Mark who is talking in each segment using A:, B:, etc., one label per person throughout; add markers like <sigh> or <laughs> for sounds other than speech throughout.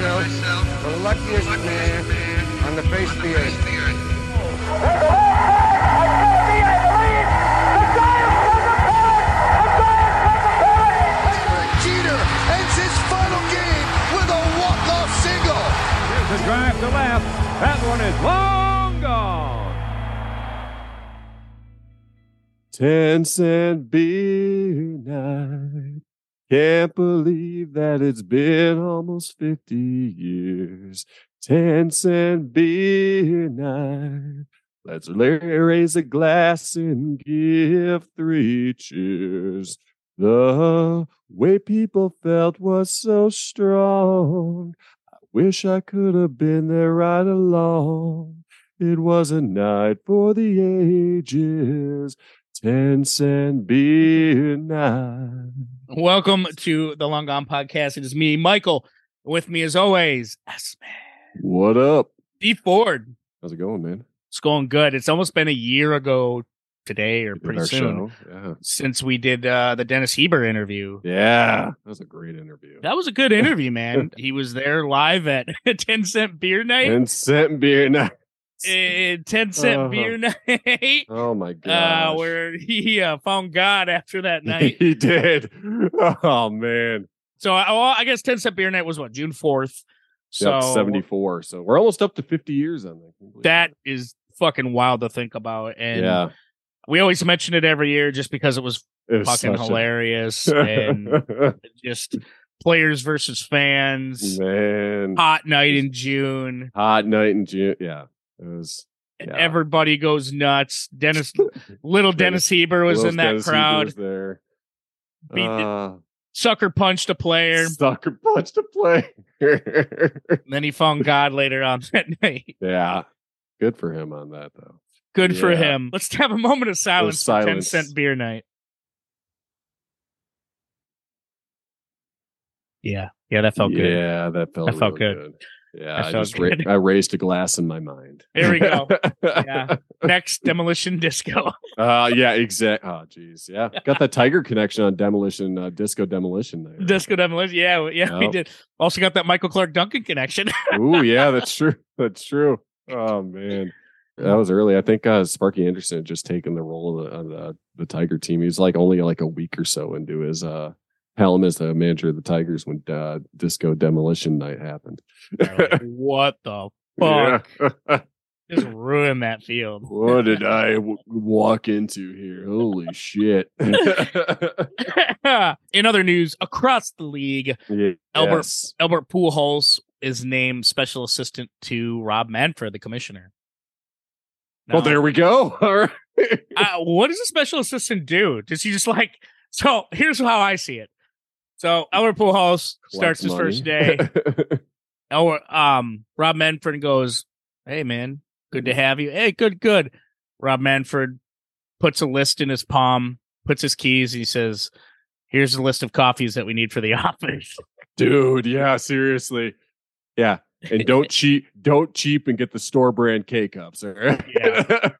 A: myself the luckiest man on the face of the earth.
B: Jeter ends his final game with a walk-off single.
C: Here's a drive to left. That one is long gone.
D: 10 cent beer night. Can't believe that it's been almost 50 years. 10 cent beer night. Let's raise a glass and give three cheers. The way people felt was so strong. I wish I could have been there right along. It was a night for the ages. 10 cent beer night.
E: Welcome to the Long Gone Podcast. It is me, Michael. With me, as always, S Man,
D: What up?
E: Steve Ford.
D: How's it going, man?
E: It's going good. It's almost been a year ago today, or pretty soon.
D: Yeah.
E: since we did uh, the Dennis Heber interview.
D: Yeah. That was a great interview.
E: That was a good <laughs> interview, man. he was there live at <laughs> 10 cent beer night.
D: 10 cent beer night.
E: Eh, 10 cent
D: Uh-huh.
E: beer <laughs> night.
D: Oh my
E: Uh,
D: god.
E: where he uh, found God after that <laughs> night.
D: he did. Oh man.
E: so, I, well, I guess 10 cent beer night was what, June 4th? So,
D: Yep, 74. So we're almost up to 50 years on that. Can you believe
E: that is fucking wild to think about. And
D: yeah.
E: we always mention it every year just because it was
D: It was
E: fucking
D: such a-
E: hilarious <laughs> and just players versus fans.
D: man.
E: Hot night in June.
D: Hot night in June. Yeah. It was
E: and
D: Yeah.
E: Everybody goes nuts. Dennis, <laughs> little Dennis Heber was in that
D: Dennis
E: crowd.
D: there.
E: Beat
D: Uh,
E: Sucker punched a player.
D: sucker punch to play. <laughs>
E: And then he found God later on <laughs> that night.
D: yeah. Good for him on that though.
E: Good for him. Let's have a moment of silence, for 10 cent beer night. Yeah. Yeah, that felt good.
D: Yeah, that felt
E: That felt
D: real
E: good.
D: Yeah,
E: That
D: I just ra- I raised a glass in my mind.
E: There we go. <laughs> Yeah. Next, demolition disco. <laughs>
D: Uh yeah, exact. Oh geez. Yeah. Got that tiger connection on demolition, uh, disco demolition night.
E: Disco demolition. Yeah, yeah, we did. Also got that Michael Clark Duncan connection. <laughs>
D: Ooh, yeah, that's true. That's true. Oh man. That was early. I think uh, Sparky Anderson had just taken the role of the, of the the Tiger team. He was like only like a week or so into his uh the manager of the Tigers when uh, Disco Demolition Night happened.
E: Like, <laughs> what the fuck?
D: Yeah.
E: Just ruin that field. <laughs>
D: what did I w- walk into here? Holy shit! <laughs>
E: In other news, across the league, Albert-
D: Yes.
E: Albert Pujols is named special assistant to Rob Manfred, the commissioner.
D: Well, there we go. All right.
E: uh, what does a special assistant do? Does he just like? So here's how I see it. So Albert Pujols starts his
D: money.
E: first day. <laughs> Albert, um, Rob Manfred goes, "Hey man, good to have you. Hey, good, good." Rob Manfred puts a list in his palm, puts his keys, and he says, "Here's a list of coffees that we need for the <laughs> office."
D: Dude, yeah, seriously. Yeah. And don't <laughs> cheap don't cheap and get the store brand K cups. Right.
E: Yeah.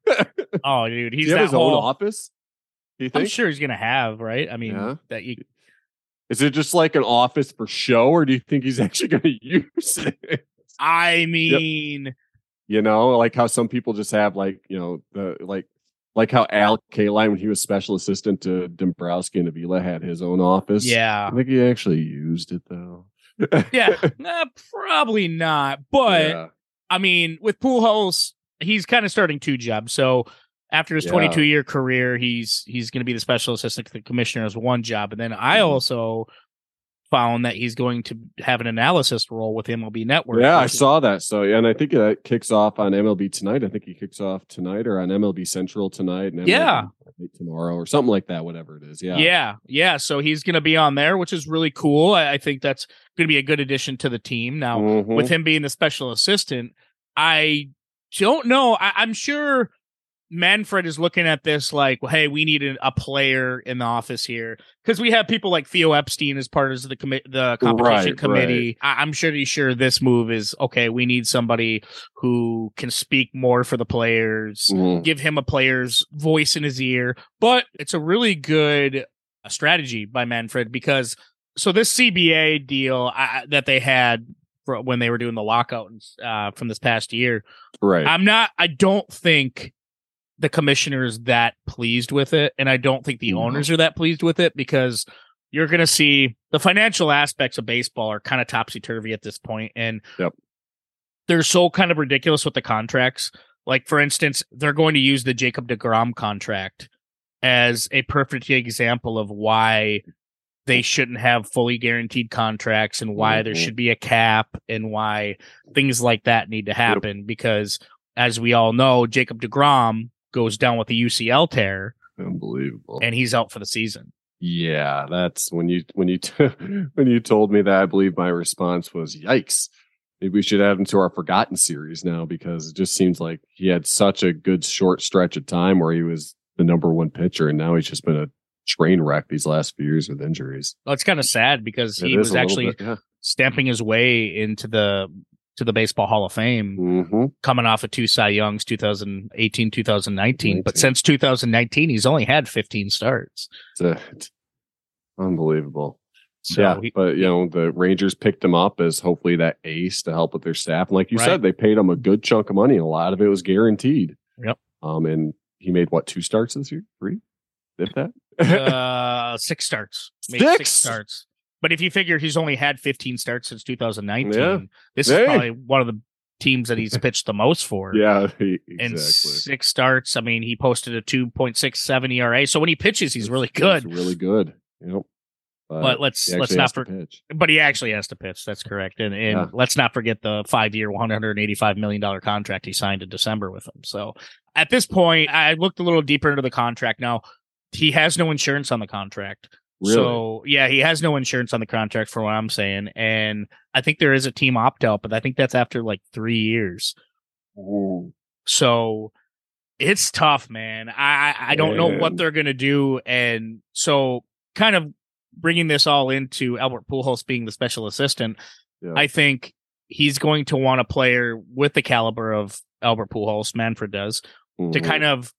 E: Oh, dude,
D: Does
E: he's
D: he have
E: that
D: his
E: whole.
D: own office? You
E: I'm sure he's gonna have right. I mean,
D: Yeah.
E: that you
D: Is it just like an office for show, or do you think he's <laughs> actually going to use it?
E: I mean,
D: You know, like how some people just have like you know the like like how Al Kaline when he was special assistant to Dombrowski and Avila had his own office.
E: yeah,
D: I think he actually used it though.
E: yeah, <laughs> nah, probably not. But
D: Yeah.
E: I mean, with Pujols, he's kind of starting two jobs. So after his
D: Yeah.
E: 22 year career, he's he's going to be the special assistant to the commissioner as one job, and then I
D: Mhm.
E: also found that he's going to have an analysis role with MLB Network.
D: Yeah, I saw that. So, yeah, and I think that kicks off on MLB tonight. I think he kicks off tonight or on MLB Central tonight. And MLB
E: Yeah.
D: tomorrow or something like that. Whatever it is. Yeah,
E: Yeah, yeah. So he's going to be on there, which is really cool. I, I think that's going to be a good addition to the team. Now,
D: Mhm.
E: with him being the special assistant, I don't know. I, I'm sure Manfred is looking at this like, well, hey, we need a, player in the office here because we have people like Theo Epstein as part of the commi- the competition
D: Right,
E: committee. I, I'm pretty sure this move is okay. We need somebody who can speak more for the players
D: Mhm.
E: give him a player's voice in his ear. But it's a really good uh, strategy by Manfred because so this CBA deal uh, that they had for when they were doing the lockout uh, from this past year.
D: Right.
E: I'm not. I don't think the commissioner is that pleased with it, and I don't think the
D: No.
E: owners are that pleased with it because you're going to see the financial aspects of baseball are kind of topsy turvy at this point, and
D: Yep.
E: they're so kind of ridiculous with the contracts. Like for instance, they're going to use the Jacob DeGrom contract as a perfect example of why they shouldn't have fully guaranteed contracts and why there
D: Mhm.
E: should be a cap and why things like that need to happen because as we all know Jacob DeGrom goes down with the UCL tear
D: Unbelievable.
E: and he's out for the season.
D: yeah, that's when you when you <laughs> when you told me that. I believe my response was, "Yikes." Maybe we should add him to our forgotten series now because it just seems like he had such a good short stretch of time where he was the number one pitcher, and now he's just been a train wreck these last few years with injuries.
E: Well, it's kind of sad because
D: It
E: he was actually
D: bit, yeah.
E: stamping his way into the to the baseball hall of fame
D: Mhm.
E: coming off of two Cy Youngs 2018 2019 but since 2019 he's only had 15 starts.
D: It's, a- it's unbelievable.
E: So
D: yeah,
E: he-
D: but you know the Rangers picked him up as hopefully that ace to help with their staff. And like you
E: Right.
D: said, they paid him a good chunk of money. A lot of it was guaranteed.
E: Yep.
D: Um, and he made what two starts this year? Three, if that.
E: uh, <laughs> six starts. Six
D: Six?
E: starts. But if you figure he's only had 15 starts since 2019,
D: Yeah.
E: this
D: Hey.
E: is probably one of the teams that he's <laughs> pitched the most for.
D: yeah, he-
E: And
D: exactly.
E: six starts. I mean, he posted a 2.67 ERA. So when he pitches, he's really
D: It's
E: good.
D: really good. Yep.
E: But let's let's not
D: has to
E: for,
D: pitch.
E: but he actually has to pitch. That's correct. And and
D: Yeah.
E: let's not forget the five year, one hundred eighty five million dollar contract he signed in December with him. So at this point, I looked a little deeper into the contract. Now he has no insurance on the contract.
D: Really?
E: So yeah, he has no insurance on the contract for what I'm saying. And I think there is a team opt out, but I think that's after like three years.
D: Ooh.
E: So it's tough, man. I I don't know what they're gonna do, and so kind of bringing this all into Albert Pujols being the special assistant,
D: Yeah.
E: I think he's going to want a player with the caliber of Albert Pujols, Manfred does, to
D: Mhm.
E: kind of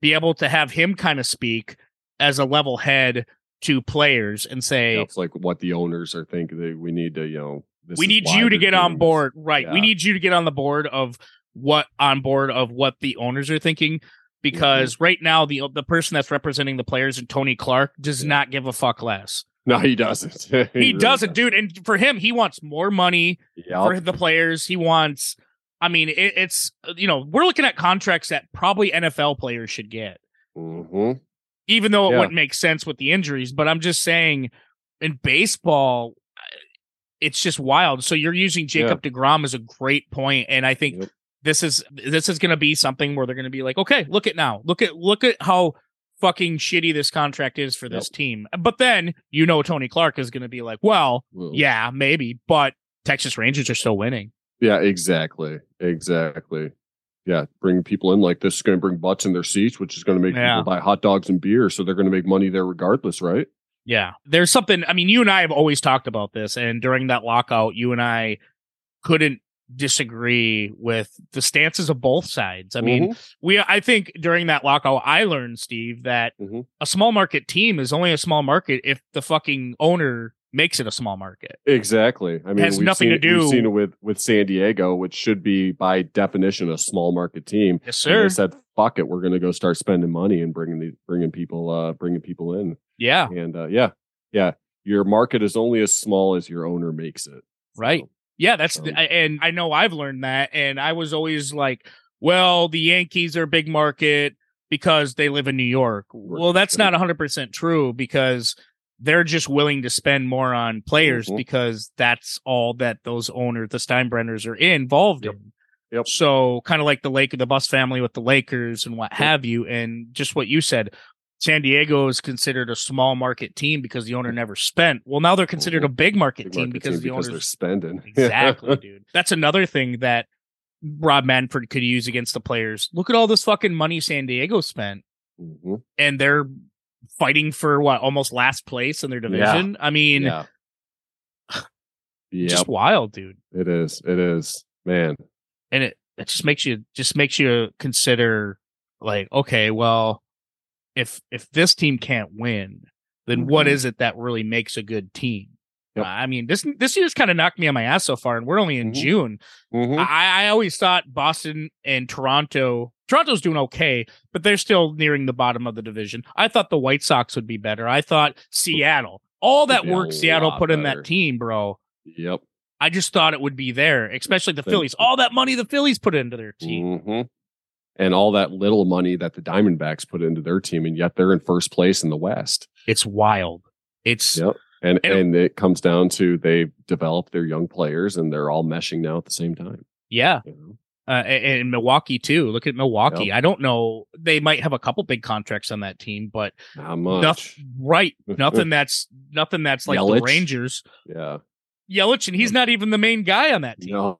E: be able to have him kind of speak as a level head to players and say,
D: Yeah, it's like what the owners are thinking. They, we need to, you know, this
E: we need you to get on board right we need you to get on the board of what on board of what the owners are thinking because
D: Mm-hmm.
E: right now the the person that's representing the players and Tony Clark does
D: Yeah.
E: not give a fuck less.
D: No, he doesn't. <laughs>
E: He,
D: really
E: doesn't, dude. And for him, he wants more money
D: Yep.
E: for the players. He wants. I mean, it, it's you know we're looking at contracts that probably NFL players should get,
D: Mhm.
E: Even though it
D: Yeah.
E: wouldn't make sense with the injuries. But I'm just saying, in baseball, it's just wild. So you're using Jacob DeGrom as a great point, and I think
D: Yep.
E: this is this is going to be something where they're going to be like, okay, look at now, look at look at how fucking shitty this contract is for this team. But then you know Tony Clark is going to be like, well,
D: Well,
E: yeah, maybe, but Texas Rangers are still winning.
D: Yeah, exactly. Exactly. Yeah, bring people in like this is going to bring butts in their seats, which is going to make
E: Yeah.
D: people buy hot dogs and beer. So they're going to make money there regardless, right?
E: Yeah. There's something, I mean, you and I have always talked about this, and during that lockout, you and I couldn't disagree with the stances of both sides. I mean,
D: Mhm.
E: we, I think during that lockout, I learned, Steve, that
D: Mhm.
E: a small market team is only a small market if the fucking owner makes it a small market.
D: exactly. I mean,
E: it
D: has
E: nothing
D: seen
E: to do-
D: We've seen it with with San Diego, which should be by definition a small market team.
E: Yes,
D: And
E: sir.
D: They said, "Fuck it, we're going to go start spending money and bringing the bringing people uh bringing people in."
E: Yeah.
D: And uh, yeah, yeah, your market is only as small as your owner makes it.
E: Right.
D: So,
E: Yeah, that's the,
D: Um,
E: and I know I've learned that, and I was always like, well, the Yankees are a big market because they live in New York. Well, that's not 100% true because they're just willing to spend more on players
D: Mhm.
E: because that's all that those owners, the Steinbrenners, are involved
D: Yep.
E: in.
D: Yep.
E: So kind of like the Lake the Buss family with the Lakers and what
D: Yep.
E: have you, and just what you said. San Diego is considered a small market team because the owner never spent. Well, now they're considered a big market
D: big
E: team
D: market
E: because
D: team
E: the
D: because
E: owners
D: they're spending <laughs>
E: Exactly, dude. That's another thing that Rob Manfred could use against the players. Look at all this fucking money San Diego spent,
D: Mhm.
E: and they're fighting for what almost last place in their division. I mean,
D: Yeah. Yep,
E: just wild, dude.
D: it is. It is. Man.
E: And it it just makes you just makes you consider like, okay, well, if if this team can't win, then what
D: Mhm.
E: is it that really makes a good team?
D: Yep.
E: I mean, this this year's kind of knocked me on my ass so far, and we're only in
D: Mhm.
E: June.
D: Mhm.
E: I, I always thought Boston and Toronto. Toronto's doing okay, but they're still nearing the bottom of the division. I thought the White Sox would be better. I thought Seattle, all that
D: Would be a
E: work Seattle put in
D: better.
E: that team, bro.
D: Yep.
E: I just thought it would be there, especially the
D: Thank
E: Phillies.
D: you.
E: All that money the Phillies put into their team.
D: hmm And all that little money that the Diamondbacks put into their team, and yet they're in first place in the West.
E: It's wild. It's
D: Yep. And
E: And-
D: and it comes down to they develop their young players, and they're all meshing now at the same time.
E: yeah.
D: You know?
E: Uh, and, Milwaukee too. Look at Milwaukee. I don't know. They might have a couple big contracts on that team, but
D: Not much.
E: nothing. Right. <laughs> Nothing that's nothing that's like the Rangers.
D: Yeah.
E: Yelich, and he's not even the main guy on that team.
D: No,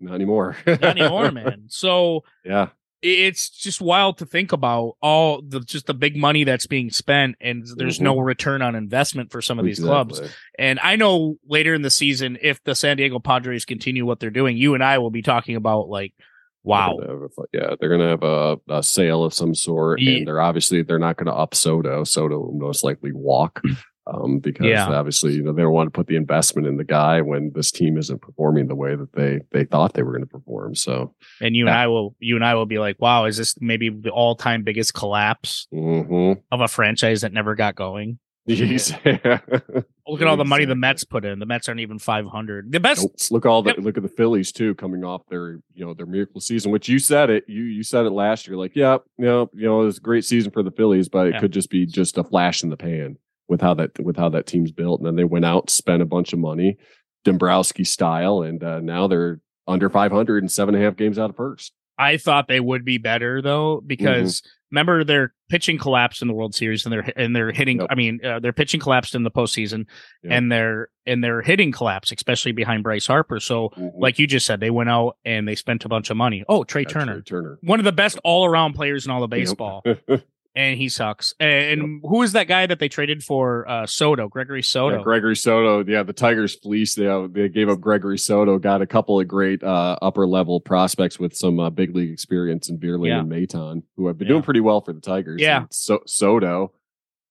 D: not anymore.
E: Not anymore, <laughs> man. So
D: Yeah.
E: It's just wild to think about all the just the big money that's being spent, and there's
D: Mm-hmm.
E: no return on investment for some of these clubs. And I know later in the season, if the San Diego Padres continue what they're doing, you and I will be talking about like, wow,
D: They're a- yeah, they're gonna have a, a sale of some sort,
E: Ye-
D: and they're obviously they're not gonna up Soto. Soto will most likely walk, <clears throat> um, because
E: Yeah.
D: obviously you know they don't want to put the investment in the guy when this team isn't performing the way that they they thought they were going to perform. So,
E: and you and I will, you and I will be like, wow, is this maybe the all time biggest collapse
D: mhm.
E: of a franchise that never got going?
D: Jeez. <laughs>
E: Look at all the money the Mets <laughs> put in. The Mets aren't even 500. The best,
D: Nope. Look all the
E: Yep.
D: look at the Phillies too, coming off their you know their miracle season. Which you said it, you you said it last year. Like, yeah, you know, you know, it was a great season for the Phillies, but it
E: Yeah.
D: could just be just a flash in the pan with how that with how that team's built. And then they went out, spent a bunch of money, Dombrowski style, and uh, now they're under 500 and seven and a half games out of first.
E: I thought they would be better though, because remember their pitching collapsed in the World Series and they're and they're hitting.
D: Yep.
E: I mean, uh, their pitching collapsed in the postseason,
D: Yep.
E: and their and their hitting collapsed, especially behind Bryce Harper. So, like you just said, they went out and they spent a bunch of money. Oh, Trey
D: Yeah,
E: Turner,
D: Turner.
E: one of the best all around players in all of
D: Yep. <laughs>
E: and he sucks. And who is that guy that they traded for? Uh, Soto, Gregory Soto.
D: Yeah, Gregory Soto. Yeah, the Tigers fleece. They, uh, they gave up Gregory Soto. Got a couple of great uh, upper level prospects with some uh, big league experience in Vierling
E: Yeah.
D: and Maton, who have been
E: Yeah.
D: doing pretty well for the Tigers.
E: Yeah.
D: And so Soto,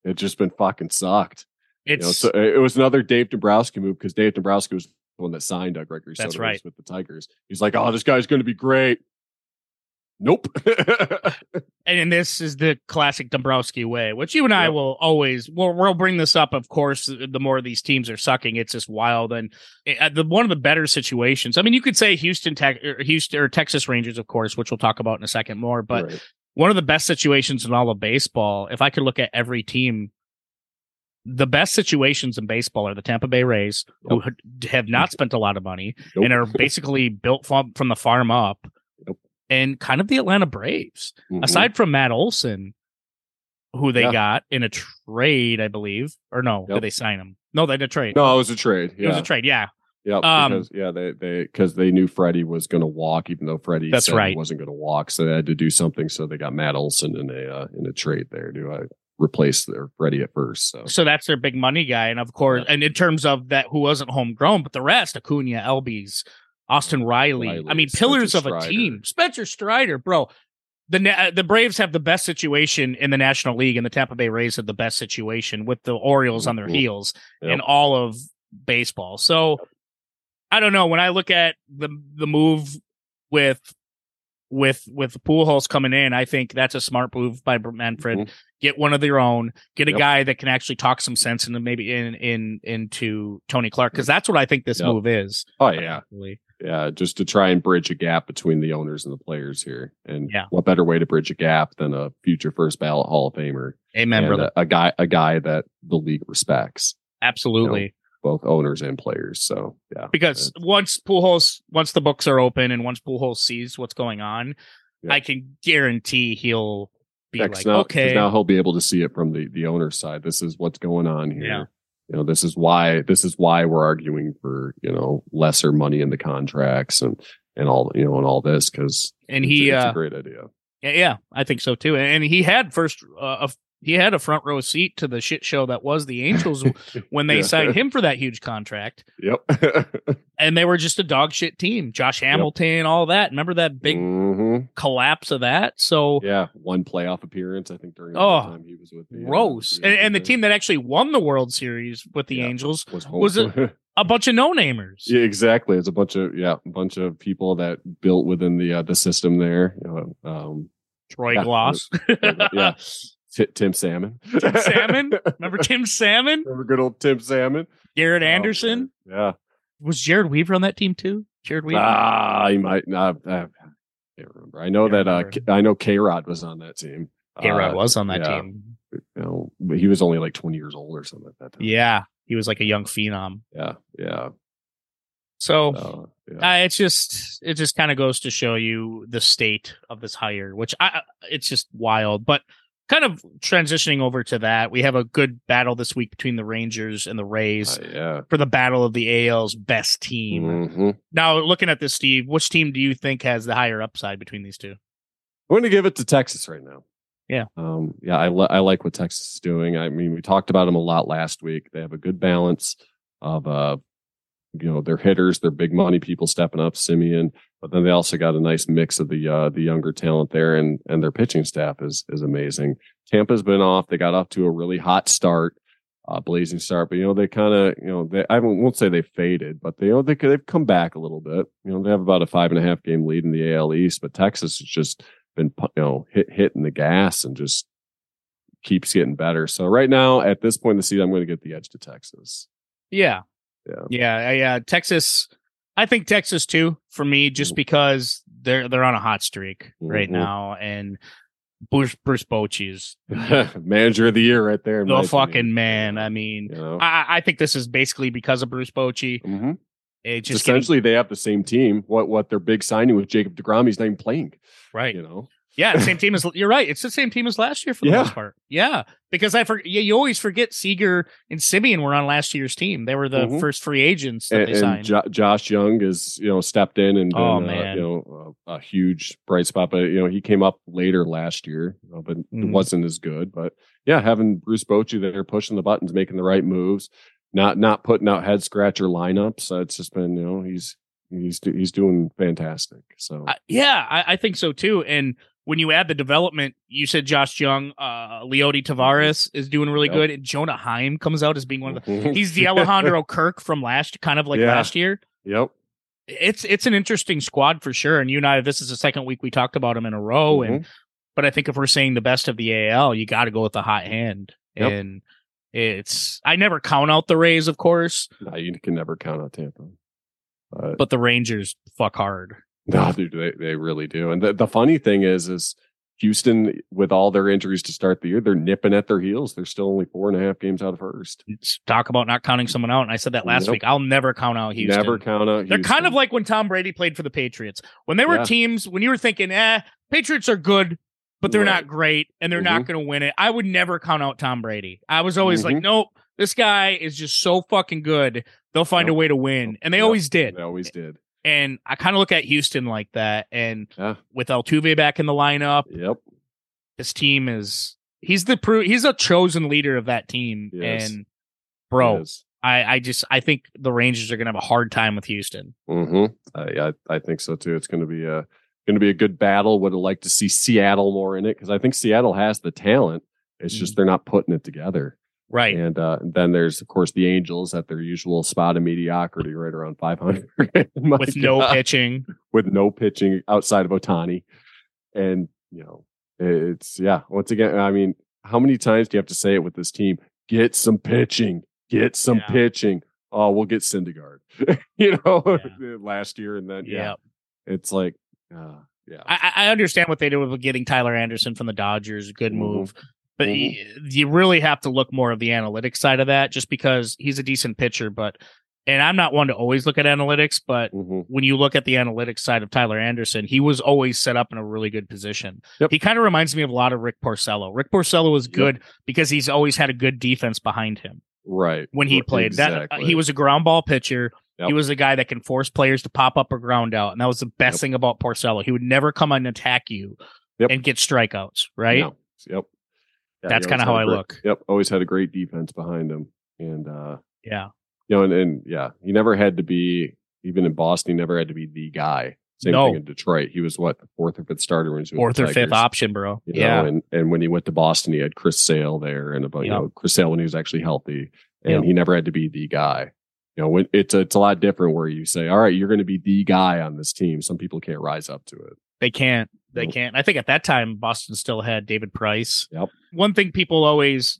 D: it just been fucking sucked. You know,
E: it's
D: so it was another Dave Dombrowski move because Dave Dombrowski was the one that signed uh, Gregory
E: That's
D: Soto
E: right.
D: with the Tigers. He's like, oh, this guy's going to be great. Nope. <laughs>
E: and this is the classic Dombrowski way, which you and I
D: Yep.
E: will always we'll, we'll bring this up. Of course, the more these teams are sucking, it's just wild. And uh, the one of the better situations. I mean, you could say Houston, Tech, or Houston or Texas Rangers, of course, which we'll talk about in a second more. But
D: Right.
E: one of the best situations in all of baseball. If I could look at every team, the best situations in baseball are the Tampa Bay Rays, who have not spent a lot of money
D: Nope.
E: and are <laughs> basically built from, from the farm up,
D: Nope.
E: And kind of the Atlanta Braves
D: Mhm.
E: aside from Matt Olson, who they
D: Yeah.
E: got in a trade, I believe, or no,
D: Yep.
E: did they sign him? No, they did a trade.
D: no, it was a trade.
E: it was a trade. Yeah,
D: Yeah,
E: Um,
D: because yeah, they they because they knew Freddie was going to walk, even though Freddie
E: That's right.
D: wasn't going to walk, so they had to do something. So they got Matt Olson in a uh, in a trade there to uh, replace their Freddie at first. So
E: so that's their big money guy, and of course, and in terms of that, who wasn't homegrown, but the rest, Acuna, Albies, Austin Riley.
D: Riley,
E: I mean,
D: Spencer
E: pillars of a
D: Strider.
E: team. Spencer Strider, bro. The the Braves have the best situation in the National League, and the Tampa Bay Rays have the best situation with the Orioles on their
D: Mhm.
E: heels
D: Yep.
E: in all of baseball. So I don't know. When I look at the the move with with with Pujols coming in, I think that's a smart move by Manfred.
D: Mhm.
E: Get one of their own. Get a
D: Yep.
E: guy that can actually talk some sense into maybe in in into Tony Clark because that's what I think this
D: Yep.
E: move is.
D: oh yeah. Yeah, just to try and bridge a gap between the owners and the players here. And
E: Yeah.
D: what better way to bridge a gap than a future first ballot Hall of Famer
E: Amen, brother.
D: a, a guy a guy that the league respects,
E: Absolutely.
D: both owners and players. So yeah,
E: because once Pujols, once the books are open and once Pujols sees what's going on,
D: Yeah.
E: I can guarantee he'll be
D: Yeah,
E: like,
D: now,
E: okay,
D: now he'll be able to see it from the the owner's side. This is what's going on here.
E: Yeah.
D: You know, this is why this is why we're arguing for you know lesser money in the contracts and and all you know and all this because
E: and
D: it's,
E: he,
D: it's
E: uh,
D: a great idea.
E: yeah, yeah, I think so too. And he had first, uh, a, he had a front row seat to the shit show that was the Angels <laughs> when they
D: Yeah.
E: signed him for that huge contract,
D: Yep. <laughs>
E: and they were just a dog shit team. Josh Hamilton, all that. Remember that big
D: Mhm.
E: collapse of that? So
D: Yeah, one playoff appearance I think during the
E: Oh,
D: time he was with the uh,
E: gross.
D: the
E: And, and the team that actually won the World Series with the
D: Yeah.
E: Angels
D: was
E: was a <laughs> bunch of no namers.
D: Yeah, exactly. It's a bunch of yeah, a bunch of people that built within the uh, the system there. You know, um,
E: Troy
D: Yeah.
E: Glaus.
D: yeah. T- Tim Salmon.
E: Tim Salmon. <laughs> Remember Tim Salmon?
D: Remember good old Tim Salmon.
E: Garrett
D: Oh,
E: Anderson.
D: yeah.
E: Was Jered Weaver on that team too? Jered Weaver.
D: Ah, he might not. I can't remember. I know
E: Can't
D: that. Uh. K- I know K Rod was on that team.
E: K-Rod
D: Uh,
E: was on that
D: yeah.
E: team.
D: You know, but he was only like twenty years old or something at that time.
E: Yeah, he was like a young phenom.
D: yeah, yeah.
E: So
D: Uh, yeah.
E: uh, it's just it just kind of goes to show you the state of this hire, which I I- it's just wild. But kind of transitioning over to that, we have a good battle this week between the Rangers and the Rays
D: Uh, yeah.
E: for the battle of the AL's best team.
D: Mhm.
E: Now, looking at this, Steve, which team do you think has the higher upside between these two?
D: I'm going to give it to Texas right now.
E: Yeah.
D: Um, yeah, I, li- I like what Texas is doing. I mean, we talked about them a lot last week. They have a good balance of, uh, you know, their hitters, their big money people stepping up, Semien, but then they also got a nice mix of the, uh, the younger talent there and, and their pitching staff is, is amazing. Tampa's been off. They got off to a really hot start, uh, blazing start, but you know, they kind of, you know, they, I won't say they faded, but they, you know, they, they've come back a little bit. You know, they have about a five and a half game lead in the AL East, but Texas has just, been you know hit hitting the gas and just keeps getting better. So right now at this point in the season, I'm going to get the edge to Texas.
E: Yeah.
D: Yeah.
E: Yeah. Yeah. Texas. I think Texas too for me, just because they're they're on a hot streak right
D: Mhm.
E: now, and Bruce Bruce Bochy is <laughs>
D: Manager of the year right there.
E: the
D: opinion.
E: fucking man. I mean,
D: You know?
E: I, I think this is basically because of Bruce Bochy.
D: Mhm.
E: It just getting,
D: essentially they have the same team. What what their big signing with Jacob DeGrom, he's not even playing.
E: right.
D: You know,
E: Yeah, same team as you're right. It's the same team as last year for the
D: Yeah.
E: most part. Yeah, because I forget. Yeah, you always forget Seager and Semien were on last year's team. They were the
D: Mhm.
E: first free agents that
D: and,
E: they signed.
D: Jo- Josh Jung is you know stepped in and been,
E: Oh,
D: uh,
E: man.
D: you know a, a huge bright spot. But you know he came up later last year, you know, but it
E: Mhm.
D: wasn't as good. But yeah, having Bruce Bochy there pushing the buttons, making the right moves, not not putting out head scratcher lineups. Uh, it's just been you know he's he's he's doing fantastic. So
E: I- yeah, I, I think so too. And when you add the development, you said Josh Jung, uh, Leody Taveras is doing really
D: Yep.
E: good, and Jonah Heim comes out as being one of the.
D: Mhm.
E: He's the <laughs> Alejandro Kirk from last, kind of like
D: Yeah.
E: last year.
D: yep.
E: It's it's an interesting squad for sure. And you and I, this is the second week we talked about him in a row. And
D: Mhm.
E: but I think if we're saying the best of the AL, you got to go with the hot hand.
D: Yep.
E: And it's I never count out the Rays, of course,
D: No, you can never count out Tampa. But
E: but the Rangers fuck hard.
D: No, dude, they, they really do. And the, the funny thing is, is Houston, with all their injuries to start the year, they're nipping at their heels. They're still only four and a half games out of first.
E: Talk about not counting someone out. And I said that last
D: Nope.
E: week. I'll never count out Houston.
D: Never count out.
E: They're kind of like when Tom Brady played for the Patriots. When they were
D: Yeah.
E: teams, when you were thinking, eh, Patriots are good, but they're not great and they're not going to win it. I would never count out Tom Brady. I was always like,
D: Mhm.
E: nope, this guy is just so fucking good. They'll find a way to win. And they
D: Yep.
E: always did.
D: They always did.
E: And I kind of look at Houston like that. And
D: Yeah.
E: with Altuve back in the lineup,
D: Yep.
E: his team is he's the pro he's a chosen leader of that team.
D: Yes.
E: And bro, I, I just I think the Rangers are gonna have a hard time with Houston.
D: Mhm. Uh, yeah, I, I think so too. It's going to be a going to be a good battle. Would have liked to see Seattle more in it because I think Seattle has the talent. It's just they're not putting it together.
E: Right.
D: And uh, then there's of course the Angels at their usual spot of mediocrity, right around 500, <laughs>
E: with no
D: God.
E: pitching.
D: with no pitching outside of Ohtani. And, you know, it's, yeah, once again, I mean, how many times do you have to say it with this team? Get some pitching, get some
E: Yeah.
D: pitching. Oh, we'll get Syndergaard, <laughs> you know,
E: Yeah. <laughs>
D: last year. And then,
E: Yeah.
D: yeah, it's like, uh, yeah.
E: I, I understand what they did with getting Tyler Anderson from the Dodgers. Good
D: Mhm.
E: move. But
D: Mhm.
E: y- you really have to look more of the analytics side of that just because he's a decent pitcher. But, and I'm not one to always look at analytics, but
D: Mhm.
E: when you look at the analytics side of Tyler Anderson, he was always set up in a really good position.
D: Yep.
E: He kind of reminds me of a lot of Rick Porcello. Rick Porcello was good because he's always had a good defense behind him
D: Right.
E: when he played. That uh, he was a ground ball pitcher.
D: Yep.
E: He was a guy that can force players to pop up or ground out, and that was the best
D: Yep.
E: thing about Porcello. He would never come and attack you
D: Yep.
E: and get strikeouts. Right?
D: No. Yep. Yeah,
E: That's kinda how I
D: great-
E: look.
D: Yep. Always had a great defense behind him. And, uh,
E: Yeah.
D: you know, and, and yeah, he never had to be even in Boston. He never had to be the guy. Same
E: No.
D: thing in Detroit. He was what the fourth or fifth starter when he was
E: Fourth or fifth option, bro.
D: you
E: yeah.
D: know, and and when he went to Boston, he had Chris Sale there, and about you know Chris Sale when he was actually healthy, and
E: Yep.
D: he never had to be the guy. You know, it's a, it's a lot different where you say, all right, you're going to be the guy on this team. Some people can't rise up to it.
E: They can't. They can't. I think at that time Boston still had David Price.
D: Yep.
E: One thing people always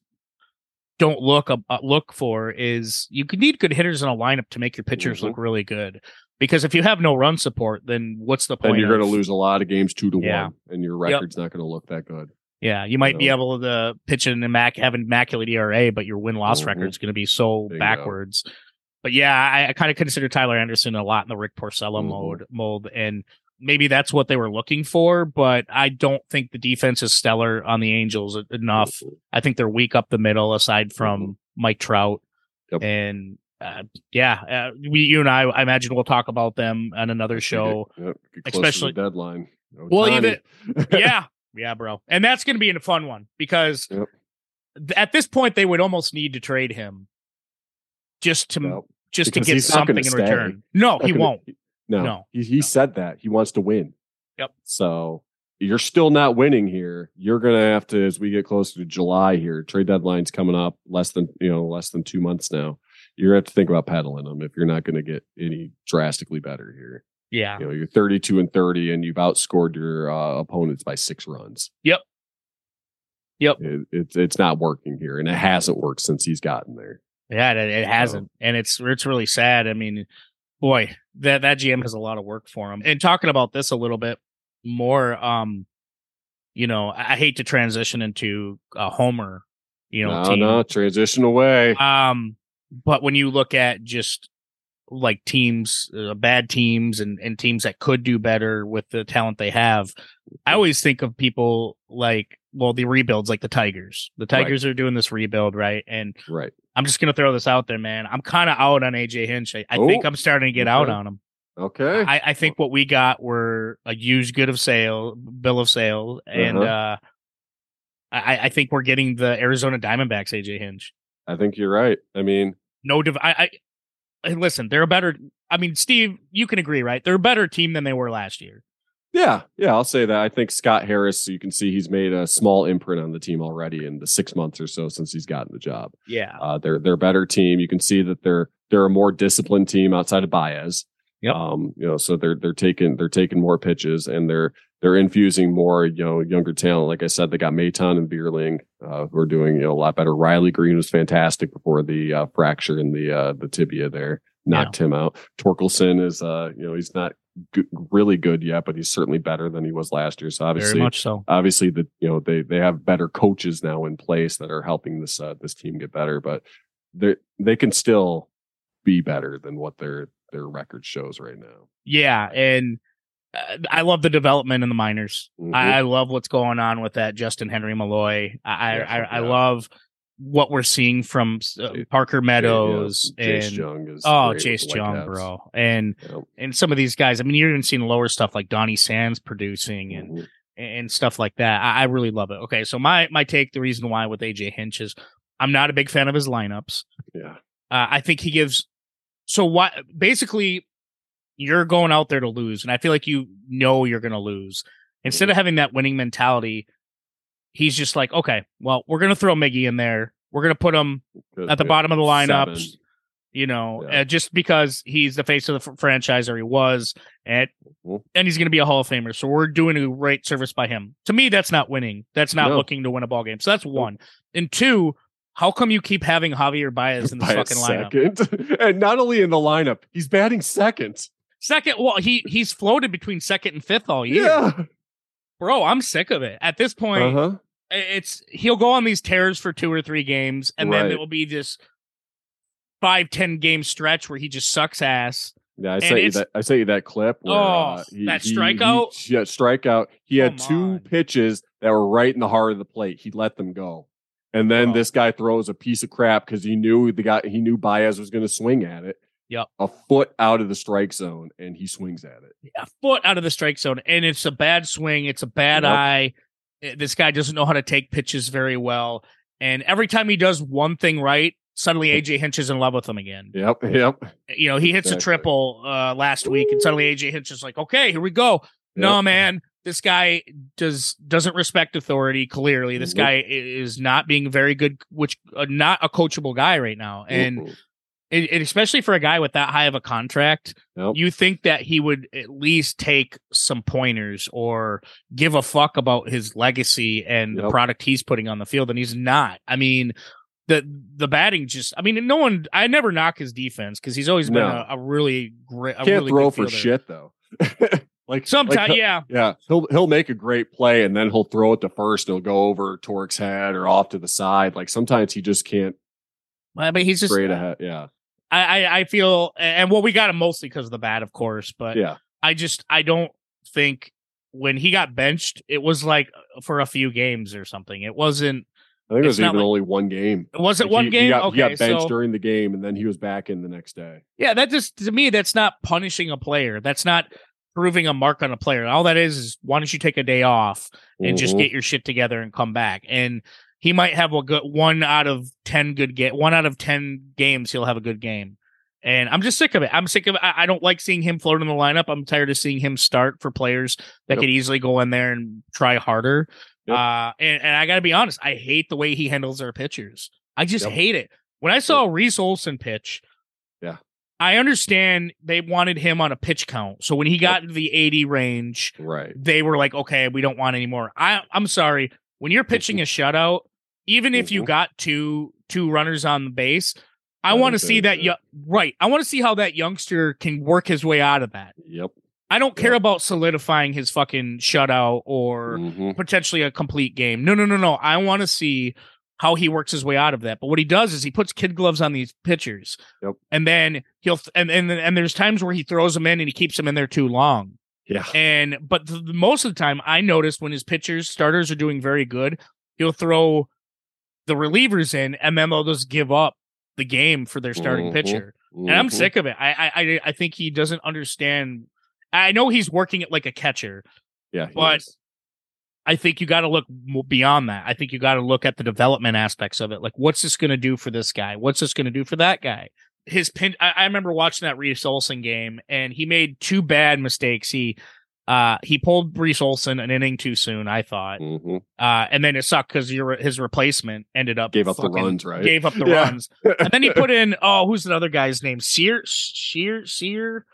E: don't look uh, look for is you could need good hitters in a lineup to make your pitchers
D: Mhm.
E: look really good. Because if you have no run support, then what's the point?
D: And you're going to lose a lot of games two to
E: Yeah.
D: one, and your
E: Yep.
D: record's not going to look that good.
E: Yeah, you might be able to pitch in immac- have an immaculate ERA, but your win loss
D: Mhm.
E: record's going to be so backwards. But yeah, I, I kind of consider Tyler Anderson a lot in the Rick Porcello
D: Mhm.
E: mode mold, and maybe that's what they were looking for. But I don't think the defense is stellar on the Angels enough. I think they're weak up the middle, aside from Mike Trout,
D: Mm-hmm. Yep.
E: and uh, yeah, uh, we, you and I, I imagine we'll talk about them on another <laughs> show.
D: Yep,
E: especially-
D: deadline. Oh,
E: Well,
D: Ohtani. <laughs>
E: yeah, yeah, bro. And that's going to be a fun one because
D: Yep.
E: th- at this point they would almost need to trade him just to
D: Yep.
E: Just to get something in
D: stay.
E: return. No, he
D: gonna-
E: won't.
D: No,
E: No.
D: he, he said that he wants to win.
E: Yep.
D: So you're still not winning here. You're gonna have to, as we get closer to July here, trade deadline's coming up less than you know less than two months now. You're gonna have to think about peddling them if you're not going to get any drastically better here.
E: Yeah.
D: You know, you're 32 and 30, and you've outscored your uh, opponents by six runs.
E: Yep. Yep.
D: It, it's it's not working here, and it hasn't worked since he's gotten there.
E: Yeah, it, it hasn't, and it's it's really sad. I mean, boy, that that GM has a lot of work for him. And talking about this a little bit more, um, you know, I, I hate to transition into a Homer, you know,
D: no,
E: team.
D: no, transition away.
E: Um, but when you look at just like teams, uh, bad teams, and and teams that could do better with the talent they have, I always think of people like, well, the rebuilds, like the Tigers. The
D: Right.
E: Tigers are doing this rebuild, right? And
D: right.
E: I'm just gonna throw this out there, man. I'm kind of out on AJ Hinch. I, I think
D: Oh,
E: I'm starting to get out on him.
D: Okay.
E: I, I think what we got were a used good of sale, bill of sale, and
D: Uh-huh.
E: uh, I, I think we're getting the Arizona Diamondbacks AJ Hinch.
D: I think you're right. I mean,
E: no div- I, I hey, listen they're a better i mean steve you can agree right they're a better team than they were last year
D: yeah, yeah, I'll say that. I think Scott Harris, you can see he's made a small imprint on the team already in the six months or so since he's gotten the job.
E: yeah
D: Uh, they're they're a better team. You can see that they're they're a more disciplined team outside of Baez.
E: Yep.
D: Um, you know, so they're they're taking they're taking more pitches and they're they're infusing more you know younger talent. Like I said, they got Maton and Vierling, uh, who are doing you know a lot better. Riley Green was fantastic before the uh, fracture in the uh, the tibia there knocked him out. Torkelson is uh you know he's not good, really good yet, but he's certainly better than he was last year. So obviously
E: very much so
D: obviously the you know they they have better coaches now in place that are helping this uh, this team get better but they they can still be better than what their their record shows right now
E: yeah and i love the development in the minors
D: Mhm.
E: I, I love what's going on with that justyn henry malloy i
D: Yeah,
E: I, I, I love what we're seeing from uh, parker meadows
D: Yeah, Jace
E: and
D: Jung is
E: oh
D: jace
E: jung bro and and some of these guys i mean you're even seeing lower stuff like donnie sands producing and
D: Mhm.
E: and stuff like that. I, I really love it. Okay, so my my take, the reason why with AJ Hinch is I'm not a big fan of his lineups.
D: yeah
E: Uh, I think he gives so what basically you're going out there to lose, and I feel like you know you're going to lose. Instead of having that winning mentality, he's just like, okay, well, we're going to throw Miggy in there. We're going to put him at the bottom of the lineups.
D: Seven.
E: You know,
D: Yeah.
E: uh, just because he's the face of the fr- franchise, or he was, and
D: Mhm.
E: and he's going to be a Hall of Famer. So we're doing a great service by him. To me, that's not winning. That's not
D: No.
E: looking to win a ball game. So that's one. And two, how come you keep having Javier Baez in
D: the
E: fucking lineup?
D: second. <laughs> and not only in the lineup he's batting second
E: Second, well, he he's floated between second and fifth all year,
D: yeah
E: bro. I'm sick of it. At this point,
D: uh-huh
E: it's he'll go on these tears for two or three games, and then
D: Right.
E: it will be this five ten game stretch where he just sucks ass.
D: yeah i sent you that i sent you that clip where,
E: Oh,
D: uh, he-
E: that
D: he-
E: strikeout?
D: he, yeah strikeout he had
E: Come
D: two
E: on.
D: pitches that were right in the heart of the plate he let them go and then
E: Oh.
D: this guy throws a piece of crap because he knew the guy he knew Baez was going to swing at it
E: Yep.
D: a foot out of the strike zone and he swings at it
E: a foot out of the strike zone, and it's a bad swing. It's a bad
D: Yep.
E: eye. Eh, This guy doesn't know how to take pitches very well, and every time he does one thing right, suddenly <laughs> AJ Hinch is in love with him again.
D: yep yep
E: You know, he hits a triple uh, last week, and suddenly AJ Hinch is like, "Okay, here we go." No, man, this guy does doesn't respect authority. Clearly, this guy is not being very good, which uh, not a coachable guy right now, and
D: Mhm.
E: And- and especially for a guy with that high of a contract, you think that he would at least take some pointers or give a fuck about his legacy and the product he's putting on the field, and he's not. I mean, the the batting just. I mean, no one. I never knock his defense because he's always been
D: No.
E: a, a really great.
D: Can't
E: really
D: throw for shit though. <laughs> like
E: Sometimes,
D: like,
E: yeah,
D: Yeah, he'll he'll make a great play and then he'll throw it to first. It'll go over Torque's head or off to the side. Like sometimes he just can't
E: but he's just.
D: straight ahead. Yeah,
E: I, I I feel, and well, we got him mostly because of the bat, of course, but
D: yeah,
E: I just I don't think when he got benched, it was like for a few games or something. It wasn't.
D: I think it was even
E: like-
D: only one game.
E: Was it
D: Like,
E: one
D: he,
E: game?
D: He got,
E: okay,
D: he got benched
E: so
D: during the game and then he was back in the next day.
E: yeah, that just to me that's not punishing a player. That's not proving a mark on a player. All that is is why don't you take a day off and just
D: Mhm.
E: get your shit together and come back and. He might have a good one out of ten good game. One out of ten games, he'll have a good game. And I'm just sick of it. I'm sick of it. I, I don't like seeing him float in the lineup. I'm tired of seeing him start for players that
D: Yep.
E: could easily go in there and try harder.
D: Yep.
E: Uh, and, and I got to be honest, I hate the way he handles our pitchers. I just
D: Yep.
E: hate it. When I saw Reese Olson pitch,
D: Yeah.
E: I understand they wanted him on a pitch count. So when he got into the 80 range,
D: Right.
E: they were like, okay, we don't want any more. I, I'm sorry. When you're pitching a shutout, even if you
D: Mhm.
E: got two two runners on the base, I want to see that. Yo- right. I want to see how that youngster can work his way out of that.
D: Yep.
E: I don't care
D: Yep.
E: about solidifying his fucking shutout or
D: Mhm.
E: potentially a complete game. No, no, no, no. I want to see how he works his way out of that. But what he does is he puts kid gloves on these pitchers,
D: Yep.
E: and then he'll and and and there's times where he throws them in and he keeps them in there too long.
D: Yeah.
E: And but the, the- most of the time, I notice when his pitchers starters are doing very good, he'll throw the relievers in, then just give up the game for their starting
D: Mhm.
E: pitcher. And I'm
D: Mhm.
E: sick of it. I, I I I think he doesn't understand. I know he's working it like a catcher.
D: Yeah.
E: but-
D: is.
E: I think you got to look beyond that. I think you got to look at the development aspects of it. Like, what's this going to do for this guy? What's this going to do for that guy? His pin. I, I remember watching that Reese Olson game, and he made two bad mistakes. He uh he pulled Reese Olson an inning too soon. I thought,
D: Mhm.
E: uh, and then it sucked because your his replacement ended up
D: Gave up the runs, right?
E: Gave up the <laughs>
D: Yeah.
E: runs, and then he put in <laughs> oh, who's another guy's name? Sear, Shear, Sear,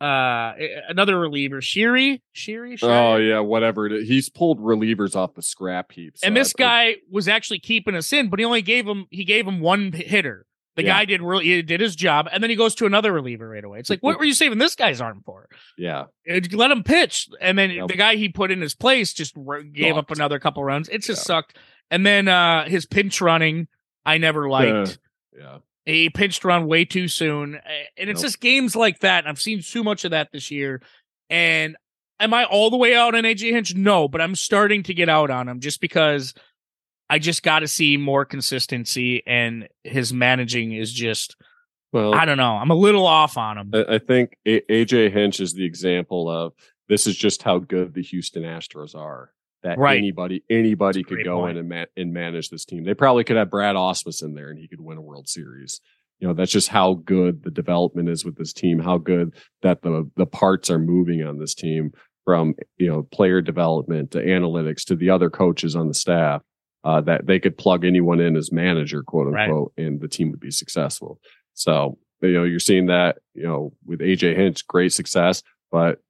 E: uh, another reliever, Sheary, Sheary.
D: Oh yeah, whatever. He's pulled relievers off the scrap heaps.
E: and this guy was actually keeping us in, but he only gave him he gave him one hitter. The
D: Yeah.
E: guy did really he did his job, and then he goes to another reliever right away. It's like, what were you saving this guy's arm for?
D: yeah,
E: Uh, Let him pitch, and then
D: Yep.
E: the guy he put in his place just r- gave up another couple runs. It just
D: Yeah.
E: sucked. And then uh his pinch running, I never <laughs> liked.
D: yeah.
E: He pinched run way too soon, and it's
D: Nope.
E: just games like that. And I've seen too much of that this year. And am I all the way out on AJ Hinch? No, but I'm starting to get out on him just because I just got to see more consistency, and his managing is just
D: Well,
E: I don't know. I'm a little off on him.
D: I, I think a- AJ Hinch is the example of this is just how good the Houston Astros are. That
E: Right.
D: anybody anybody could go
E: point.
D: in and ma- and manage this team. They probably could have Brad Ausmus in there and he could win a World Series. You know, that's just how good the development is with this team. How good that the the parts are moving on this team from you know player development to analytics to the other coaches on the staff. Uh, that they could plug anyone in as manager, quote
E: Right.
D: unquote, and the team would be successful. So you know, you're seeing that, you know, with AJ Hinch, great success, but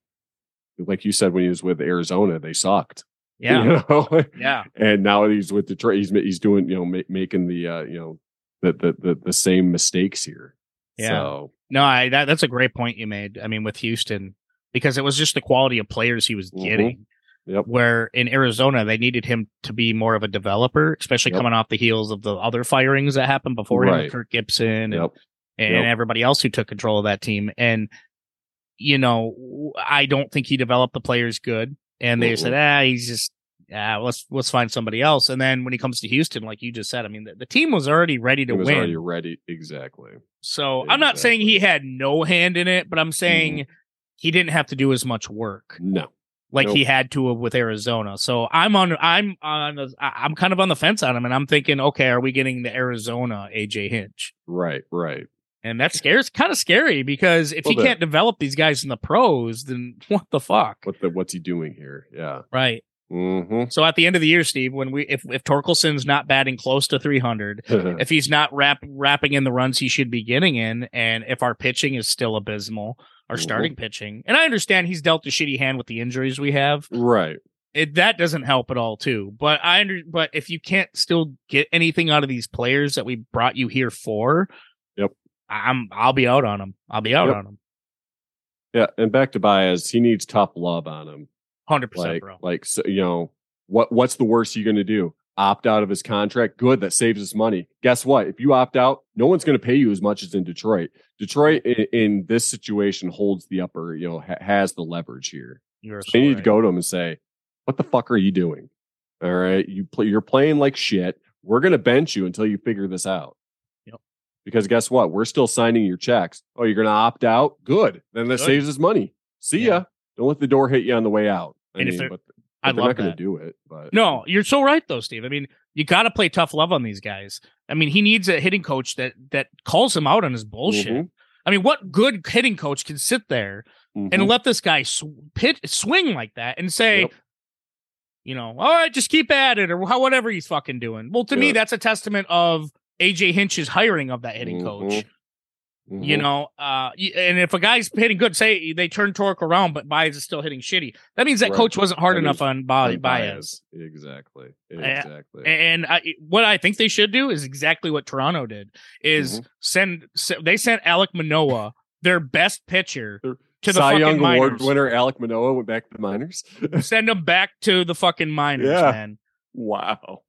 D: like you said, when he was with Arizona, they sucked. <laughs>
E: Yeah,
D: You know?
E: yeah,
D: and now he's with Detroit. He's he's doing, you know, ma- making the, uh, you know, the, the the the same mistakes here.
E: Yeah.
D: So
E: no, I that that's a great point you made. I mean, with Houston, because it was just the quality of players he was
D: Mhm.
E: getting.
D: Yep.
E: Where in Arizona they needed him to be more of a developer, especially
D: Yep.
E: coming off the heels of the other firings that happened before him,
D: Right.
E: with Kirk Gibson and
D: yep,
E: and
D: Yep.
E: everybody else who took control of that team. And you know, I don't think he developed the players good. And they
D: Mm-mm.
E: said, ah, he's just ah, let's let's find somebody else. And then when he comes to Houston, like you just said, I mean, the, the team was already ready to win.
D: already ready. Exactly.
E: So I'm not saying he had no hand in it, but I'm saying
D: Mm-hmm.
E: he didn't have to do as much work
D: No.
E: Like
D: Nope.
E: he had to with Arizona. So I'm on I'm on the- I'm kind of on the fence on him, and I'm thinking, okay, are we getting the Arizona AJ Hinch?
D: Right. Right.
E: And that scares kind of scary because if he
D: Little bit.
E: can't develop these guys in the pros, then <laughs> what the fuck?
D: What the what's he doing here? Yeah.
E: Right.
D: Mm-hmm.
E: So at the end of the year, Steve, when we if if Torkelson's not batting close to 300, <laughs> if he's not wrap, wrapping in the runs he should be getting in, and if our pitching is still abysmal, our starting pitching, and I understand he's dealt a shitty hand with the injuries we have,
D: right.
E: it that doesn't help at all too. But I under but if you can't still get anything out of these players that we brought you here for,
D: Yep.
E: I'm I'll be out on them. I'll be out
D: Yep.
E: on them.
D: Yeah, and back to Baez, he needs tough love on him.
E: Hundred percent,
D: Like,
E: bro.
D: like so, you know, what what's the worst you're gonna do? Opt out of his contract? Good, that saves us money. Guess what? If you opt out, no one's gonna pay you as much as in Detroit. Detroit in, in this situation holds the upper, you know, ha- has the leverage here.
E: You're
D: So they need to go to him and say, "What the fuck are you doing? All right, you play. You're playing like shit. We're gonna bench you until you figure this out."
E: Yep.
D: Because guess what? We're still signing your checks. Oh, you're gonna opt out? Good. Then that
E: Good.
D: saves us money. See
E: Yeah.
D: ya. Don't let the door hit you on the way out. I
E: And if
D: mean,
E: they're-
D: but, but
E: I love
D: not gonna do it. But
E: No, you're so right though, Steve. I mean, you got to play tough love on these guys. I mean, he needs a hitting coach that that calls him out on his bullshit.
D: Mhm.
E: I mean, what good hitting coach can sit there and
D: Mhm.
E: let this guy sw- pit swing like that and say,
D: Yep.
E: you know, all right, just keep at it or how whatever he's fucking doing. Well, to me, that's a testament of AJ Hinch's hiring of that hitting coach.
D: Mhm.
E: You know, uh, and if a guy's hitting good, say they turn Torque around, but Baez is still hitting shitty. That means that
D: Right.
E: coach wasn't hard
D: That
E: enough on Ba-
D: And
E: Baez.
D: Exactly. Exactly.
E: And I, what I think they should do is exactly what Toronto did: is
D: Mm-hmm.
E: send they sent Alek Manoah, their best pitcher, to the
D: Cy
E: fucking
D: Young Award winner Alek Manoah went back to the minors.
E: Send him back to the fucking <laughs> minors,
D: Yeah.
E: man.
D: wow.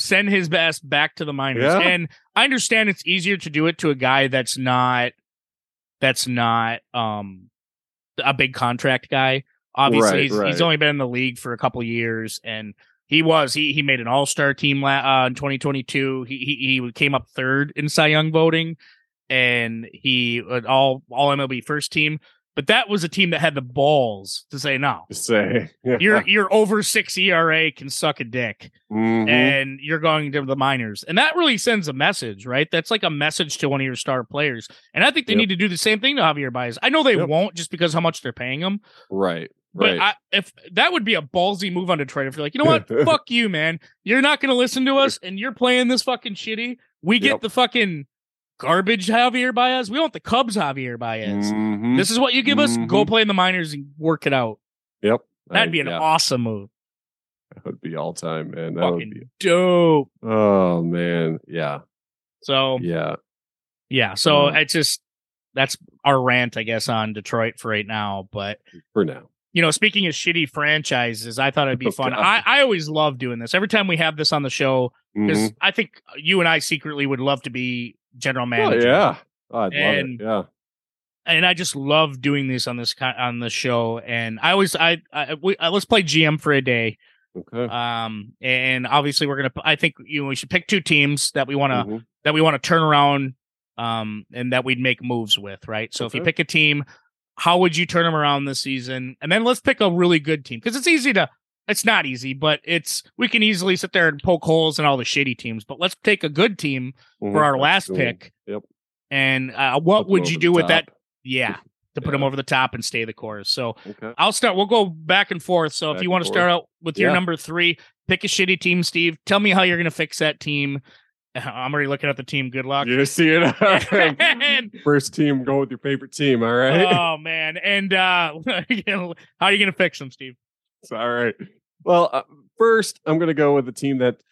E: Send his best back to the minors.
D: Yeah.
E: And I understand it's easier to do it to a guy that's not that's not um a big contract guy. Obviously,
D: Right,
E: he's, he's only been in the league for a couple years, and he was he he made an All Star team la- uh, in 2022. He, he he came up third in Cy Young voting, and he uh, all all MLB first team. But that was a team that had the balls to say no.
D: To say
E: You're you're over six ERA can suck a dick
D: Mhm.
E: and you're going to the minors. And that really sends a message, right? That's like a message to one of your star players. And I think they
D: Yep.
E: need to do the same thing to Javier Baez. I know they
D: Yep.
E: won't just because how much they're paying him.
D: right.
E: But
D: Right.
E: I, if that would be a ballsy move on Detroit, if you're like, you know what, <laughs> fuck you, man. You're not going to listen to us, and you're playing this fucking shitty. We get
D: Yep.
E: the fucking garbage Javier Baez. We want the Cubs Javier Baez.
D: Mhm.
E: This is what you give us. Go
D: Mhm.
E: play in the minors and work it out.
D: Yep.
E: That'd
D: I-
E: be an
D: yeah,
E: awesome move.
D: That would be all time, man. That would be.
E: dope.
D: Oh man. Yeah.
E: So
D: Yeah.
E: Yeah, so
D: Uh,
E: it's just that's our rant, I guess, on Detroit for right now. But
D: For now.
E: you know, speaking of shitty franchises, I thought it'd be <laughs>
D: Oh,
E: fun.
D: God.
E: I, I always love doing this. Every time we have this on the show, because
D: Mhm.
E: I think you and I secretly would love to be general
D: Oh,
E: manager.
D: yeah. Oh, I'd love
E: And-
D: it. Yeah.
E: and I just love doing this on this on the show. And I always I, I, we, uh, let's play GM for a day.
D: Okay.
E: Um, and obviously we're gonna. I think you know, we should pick two teams that we want to
D: Mhm.
E: that we want to turn around um and that we'd make moves with right so if you pick a team how would you turn them around this season and then let's pick a really good team because it's easy to it's not easy but it's we can easily sit there and poke holes in all the shitty teams but let's take a good team
D: Mhm.
E: for our last
D: cool.
E: pick
D: Yep.
E: and uh, what
D: Put
E: would you do with that yeah <laughs> to put them
D: Yeah.
E: over the top and stay the course so
D: Okay.
E: I'll start. We'll go back and forth. So if you want to start out with your
D: Yeah.
E: number three, pick a shitty team, Steve. Tell me how you're going to fix that team. <laughs> I'm already looking at the team. Good luck.
D: You see it? <laughs>
E: And-
D: First team, go with your favorite team. All right.
E: oh man! And uh, how are you going to fix them, Steve?
D: It's all right. Well, uh, first, I'm going to go with the team that,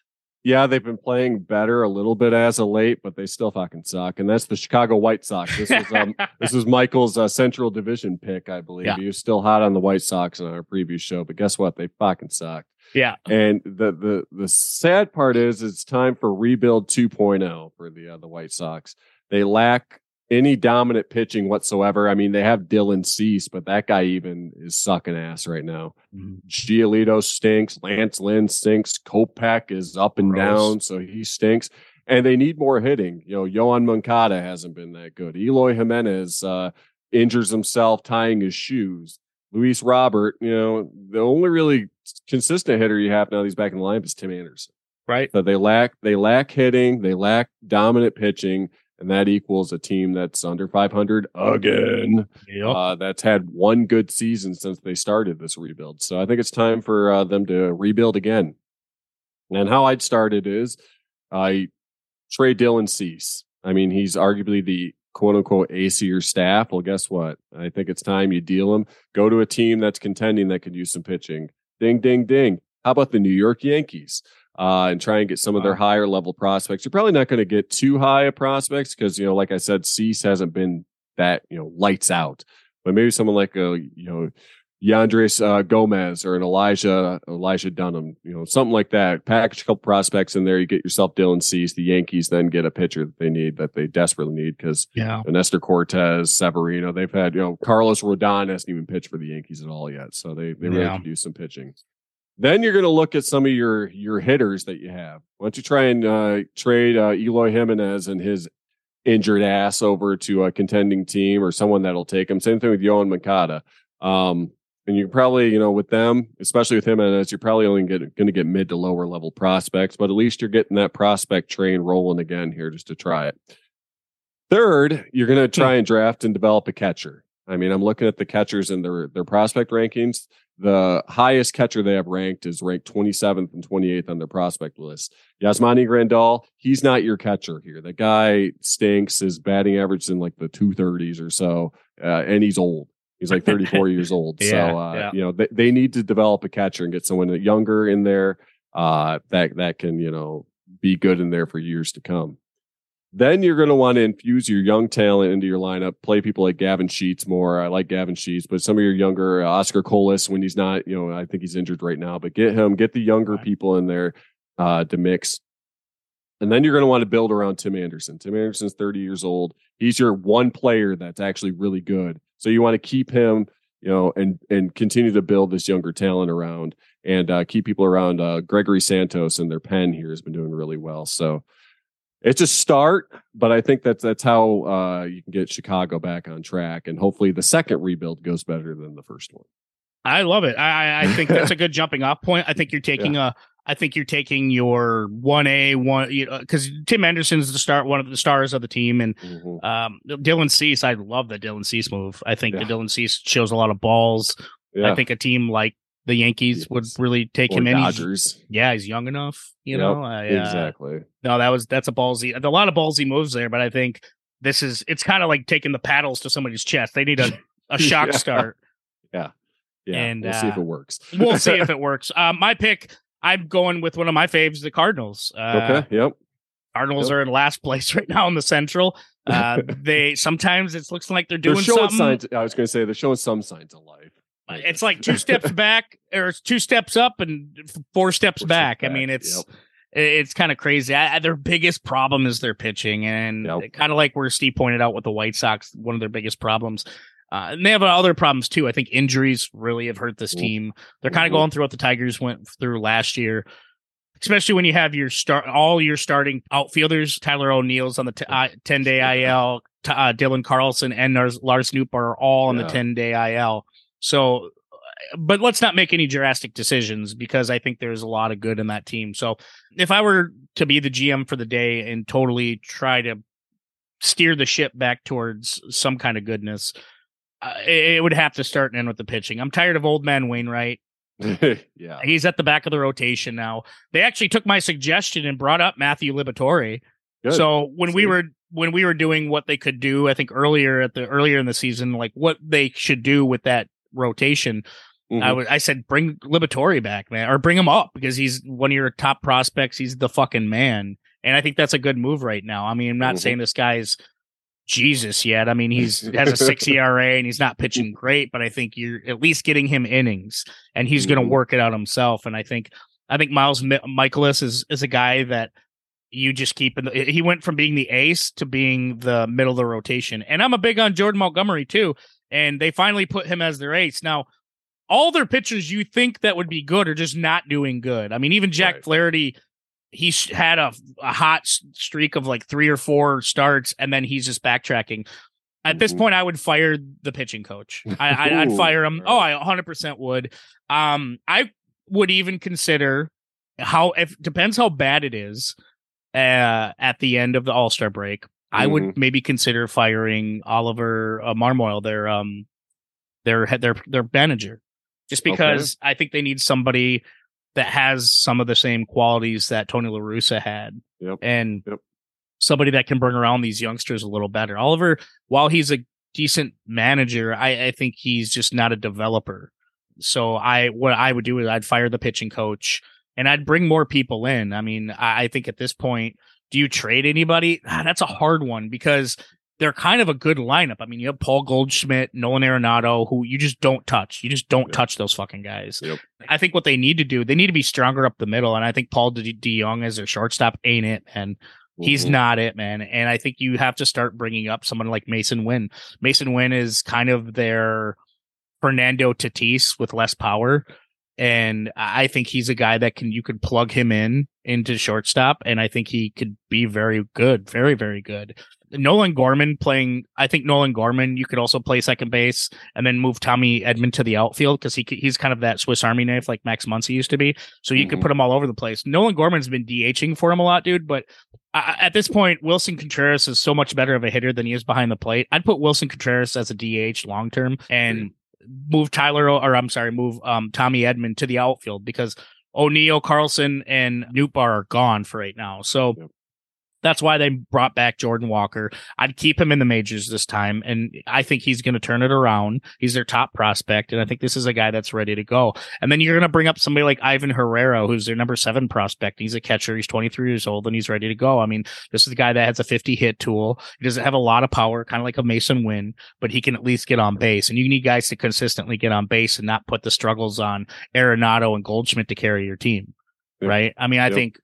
D: yeah, they've been playing better a little bit as of late, but they still fucking suck. And that's the Chicago White Sox. This was um, this was Michael's uh, Central Division pick, I <laughs> believe.
E: Yeah.
D: He was still hot on the White Sox in our previous show, but guess what? They fucking suck.
E: yeah,
D: And the the the sad part is, it's time for rebuild 2.0 for the uh, the White Sox. They lack any dominant pitching whatsoever. I mean, they have Dylan Cease, but that guy even is sucking ass right now. Giolito stinks. Lance Lynn stinks. Kopech is up and
E: Gross.
D: down, so he stinks. And they need more hitting. You know, Yoán Moncada hasn't been that good. Eloy Jimenez uh, injures himself tying his shoes. Luis Robert, you know, the only really consistent hitter you have now that he's back in the lineup is Tim Anderson.
E: right.
D: But they lack they lack hitting, they lack dominant pitching, and that equals a team that's under 500 again.
E: Yep.
D: Uh, that's had one good season since they started this rebuild. So I think it's time for uh, them to rebuild again. And how I'd start it is I trade Dylan Cease. I mean, he's arguably the quote unquote ace of your staff. Well, guess what? I think it's time you deal him. Go to a team that's contending that could use some pitching. Ding, ding, ding. How about the New York Yankees? Uh, and try and get some of their higher level prospects. You're probably not going to get too high of prospects because, you know, like I said, Cease hasn't been that, you know, lights out. But maybe someone like a, you know, Yoendrys uh, Gomez or an Elijah Elijah Dunham, you know, something like that. Package a couple prospects in there. You get yourself Dylan Cease. The Yankees then get a pitcher that they need, that they desperately need, because
E: yeah.
D: Nestor Cortes, Severino, they've had, you know, Carlos Rodon hasn't even pitched for the Yankees at all yet. So they, they really
E: Yeah.
D: could do some pitching. Then you're going to look at some of your your hitters that you have. Why don't you try and uh, trade uh, Eloy Jimenez and his injured ass over to a contending team or someone that'll take him. Same thing with Yoán Moncada. Um, and you probably, you know, with them, especially with and you're probably only going to get mid to lower level prospects, but at least you're getting that prospect train rolling again here just to try it. Third, you're going to try and draft and develop a catcher. I mean, I'm looking at the catchers in their their prospect rankings. The highest catcher they have ranked is ranked 27th and 28th on their prospect list. Yasmani Grandal, he's not your catcher here. The guy stinks. His batting average is in like the 230s or so, uh, and he's old. He's like <laughs> 34 years old.
E: Yeah,
D: so, uh,
E: yeah.
D: you know, they, they need to develop a catcher and get someone younger in there uh, that that can, you know, be good in there for years to come. Then you're going to want to infuse your young talent into your lineup. Play people like Gavin Sheets more. I like Gavin Sheets, but some of your younger uh, Oscar Colas when he's not, you know, I think he's injured right now. But get him, get the younger people in there uh, to mix. And then you're going to want to build around Tim Anderson. Tim Anderson's 30 years old. He's your one player that's actually really good. So you want to keep him, you know, and and continue to build this younger talent around and uh, keep people around. Uh, Gregory Santos and their pen here has been doing really well. So it's a start, but I think that's that's how uh, you can get Chicago back on track, and hopefully the second rebuild goes better than the first one.
E: I love it. I I- think that's a <laughs> good jumping off point. I think you're taking a. I think you're taking your one A one because Tim Anderson's the start one of the stars of the team, and
D: Mhm.
E: um, Dylan Cease. I love the Dylan Cease move. I think
D: Yeah.
E: the Dylan Cease shows a lot of balls.
D: Yeah,
E: I think a team like the Yankees would really take
D: or
E: him in. He's-
D: Dodgers.
E: yeah, he's young enough. You
D: Yep,
E: know, I, uh,
D: exactly.
E: No, that was that's a ballsy. A lot of ballsy moves there, but I think this is it's kind of like taking the paddles to somebody's chest. They need a <laughs> a shock
D: Yeah.
E: start.
D: Yeah,
E: and,
D: we'll see if
E: uh,
D: it works.
E: We'll see if <laughs> it works. Uh, my pick. I'm going with one of my faves, the Cardinals. Uh,
D: okay. Yep.
E: Cardinals
D: Yep.
E: are in last place <laughs> right now in the Central. Uh, they sometimes it looks like they're
D: They're
E: doing
D: showing
E: something.
D: signs. I was going to say they're showing some signs of life.
E: It's like two <laughs> steps back or it's two steps up and four steps
D: Four steps
E: back. I mean, it's
D: yep.
E: it's kind of crazy. I, their biggest problem is their pitching, and
D: Yep.
E: kind of like where Steve pointed out with the White Sox, one of their biggest problems. Uh, and they have other problems too. I think injuries really have hurt this
D: Mhm.
E: team. They're kind of
D: Mhm.
E: going through what the Tigers went through last year, especially when you have your start all your starting outfielders. Tyler O'Neill's on the t- uh, ten day IL. T- uh, Dylan Carlson and Lars, Lars Noop are all on the ten day IL. So, uh, but let's not make any drastic decisions because I think there's a lot of good in that team. So, if I were to be the GM for the day and totally try to steer the ship back towards some kind of goodness, uh, it, would have to start and end with the pitching. I'm tired of old man Wainwright. <laughs>
D: yeah.
E: He's at the back of the rotation now. They actually took my suggestion and brought up Matthew Liberatore.
D: Good.
E: So when we were when we were doing what they could do, I think earlier at the earlier in the season, like what they should do with that rotation, I
D: Mhm.
E: was I said bring Liberatore back, man, or bring him up because he's one of your top prospects. He's the fucking man, and I think that's a good move right now. I mean, I'm not
D: Mhm.
E: saying this guy's Jesus yet. I mean, he's has a six <laughs> ERA and he's not pitching great, but I think you're at least getting him innings, and he's going
D: Mhm.
E: to work it out himself. And I think I think Miles Mi- Mikolas is is a guy that you just keep in the, he went from being the ace to being the middle of the rotation. And I'm a big on Jordan Montgomery too. And they finally put him as their ace. Now, all their pitchers you think that would be good are just not doing good. I mean, even Jack
D: Right.
E: Flaherty, he had a, a hot streak of like three or four starts, and then he's just backtracking. At this point, I would fire the pitching coach. I, <laughs> I'd fire him. Oh. I 100% would. Um, I would even consider how if depends how bad it is uh at the end of the all-star break I would maybe consider firing Oliver uh, Marmol, their um, their head, their their manager, just
D: Okay.
E: because I think they need somebody that has some of the same qualities that Tony La Russa had,
D: Yep.
E: and
D: Yep.
E: somebody that can bring around these youngsters a little better. Oliver, while he's a decent manager, I, I think he's just not a developer. So I what I would do is I'd fire the pitching coach and I'd bring more people in. I mean, I, I think at this point, do you trade anybody? Ah, that's a hard one because they're kind of a good lineup. I mean, you have Paul Goldschmidt, Nolan Arenado, who you just don't touch. You just don't
D: Yep.
E: touch those fucking guys.
D: Yep.
E: I think what they need to do, they need to be stronger up the middle. And I think Paul De, DeJong as their shortstop ain't it, man. He's
D: Mhm.
E: not it, man. And I think you have to start bringing up someone like Masyn Winn. Masyn Winn is kind of their Fernando Tatis with less power. And I think he's a guy that can you could plug him in into shortstop, and I think he could be very good, very very good. Nolan Gorman playing, I think Nolan Gorman you could also play second base, and then move Tommy Edman to the outfield because he he's kind of that Swiss Army knife like Max Muncy used to be. So you could
D: Mhm.
E: put him all over the place. Nolan Gorman's been DHing for him a lot, dude, but I, at this point, Willson Contreras is so much better of a hitter than he is behind the plate. I'd put Willson Contreras as a DH long term and move Tyler, or I'm sorry, move um, Tommy Edman to the outfield because O'Neill, Carlson, and Nootbaar are gone for right now. So
D: Yep.
E: That's why they brought back Jordan Walker. I'd keep him in the majors this time, and I think he's going to turn it around. He's their top prospect, and I think this is a guy that's ready to go. And then you're going to bring up somebody like Ivan Herrera, who's their number seven prospect. He's a catcher. He's 23 years old, and he's ready to go. I mean, this is a guy that has a 50 hit tool. He doesn't have a lot of power, kind of like a Masyn Winn, but he can at least get on base. And you need guys to consistently get on base and not put the struggles on Arenado and Goldschmidt to carry your team.
D: Yep.
E: Right. I mean, I
D: Yep.
E: think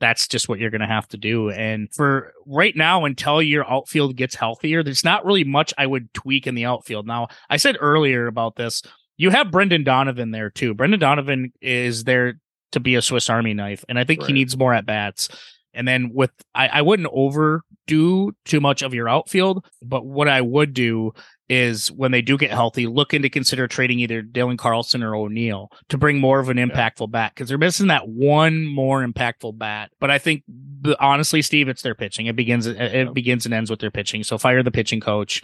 E: that's just what you're going to have to do. And for right now, until your outfield gets healthier, there's not really much I would tweak in the outfield. Now, I said earlier about this, you have Brendan Donovan there too. Brendan Donovan is there to be a Swiss Army knife, and I think he needs more at bats. And then with, I, I wouldn't overdo too much of your outfield, but what I would do is when they do get healthy, look into consider trading either Dylan Carlson or O'Neill to bring more of an impactful bat because they're missing that one more impactful bat. But I think honestly, Steve, it's their pitching. It begins it, it begins and ends with their pitching. So fire the pitching coach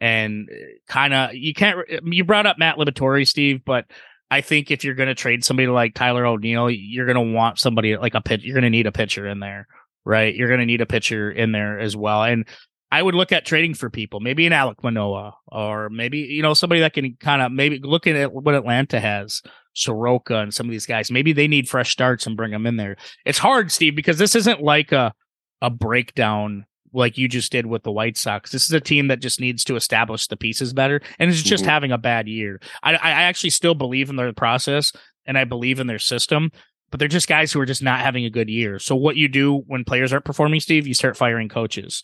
E: and uh, kind of you can't. Um, you brought up Matt Liberatore, Steve, but. I think if you're going to trade somebody like Tyler O'Neill, you're going to want somebody like a pitch. You're going to need a pitcher in there, right? You're going to need a pitcher in there as well. And I would look at trading for people, maybe an Alek Manoah, or maybe you know somebody that can kind of maybe looking at what Atlanta has, Soroka, and some of these guys. Maybe they need fresh starts and bring them in there. It's hard, Steve, because this isn't like a a breakdown like you just did with the White Sox. This is a team that just needs to establish the pieces better, and it's just
D: Mhm.
E: having a bad year. I I actually still believe in their process, and I believe in their system. But they're just guys who are just not having a good year. So what you do when players aren't performing, Steve, you start firing coaches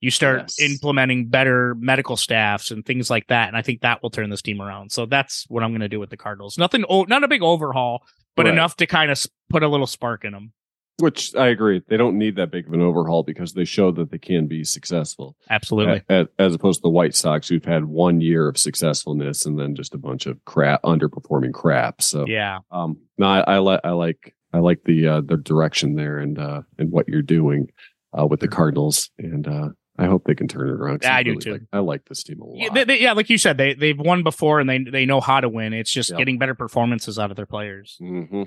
E: you start
D: Yes.
E: implementing better medical staffs and things like that and i think that will turn this team around so that's what i'm going to do with the cardinals nothing oh not a big overhaul but
D: Right.
E: enough to kind of put a little spark in them
D: Which I agree. They don't need that big of an overhaul because they show that they can be successful.
E: absolutely
D: A- a- As opposed to the White Sox, who've had one year of successfulness and then just a bunch of crap, underperforming crap. So,
E: yeah
D: um, no, I, I like, I like, I like the uh, the direction there and uh, and what you're doing uh, with the Cardinals, and uh, I hope they can turn it around.
E: Yeah, I do
D: really
E: too.
D: like- I like this team a lot.
E: yeah, they, they- yeah like you said they, they've won before and they, they know how to win it's just
D: Yep.
E: getting better performances out of their players
D: hmm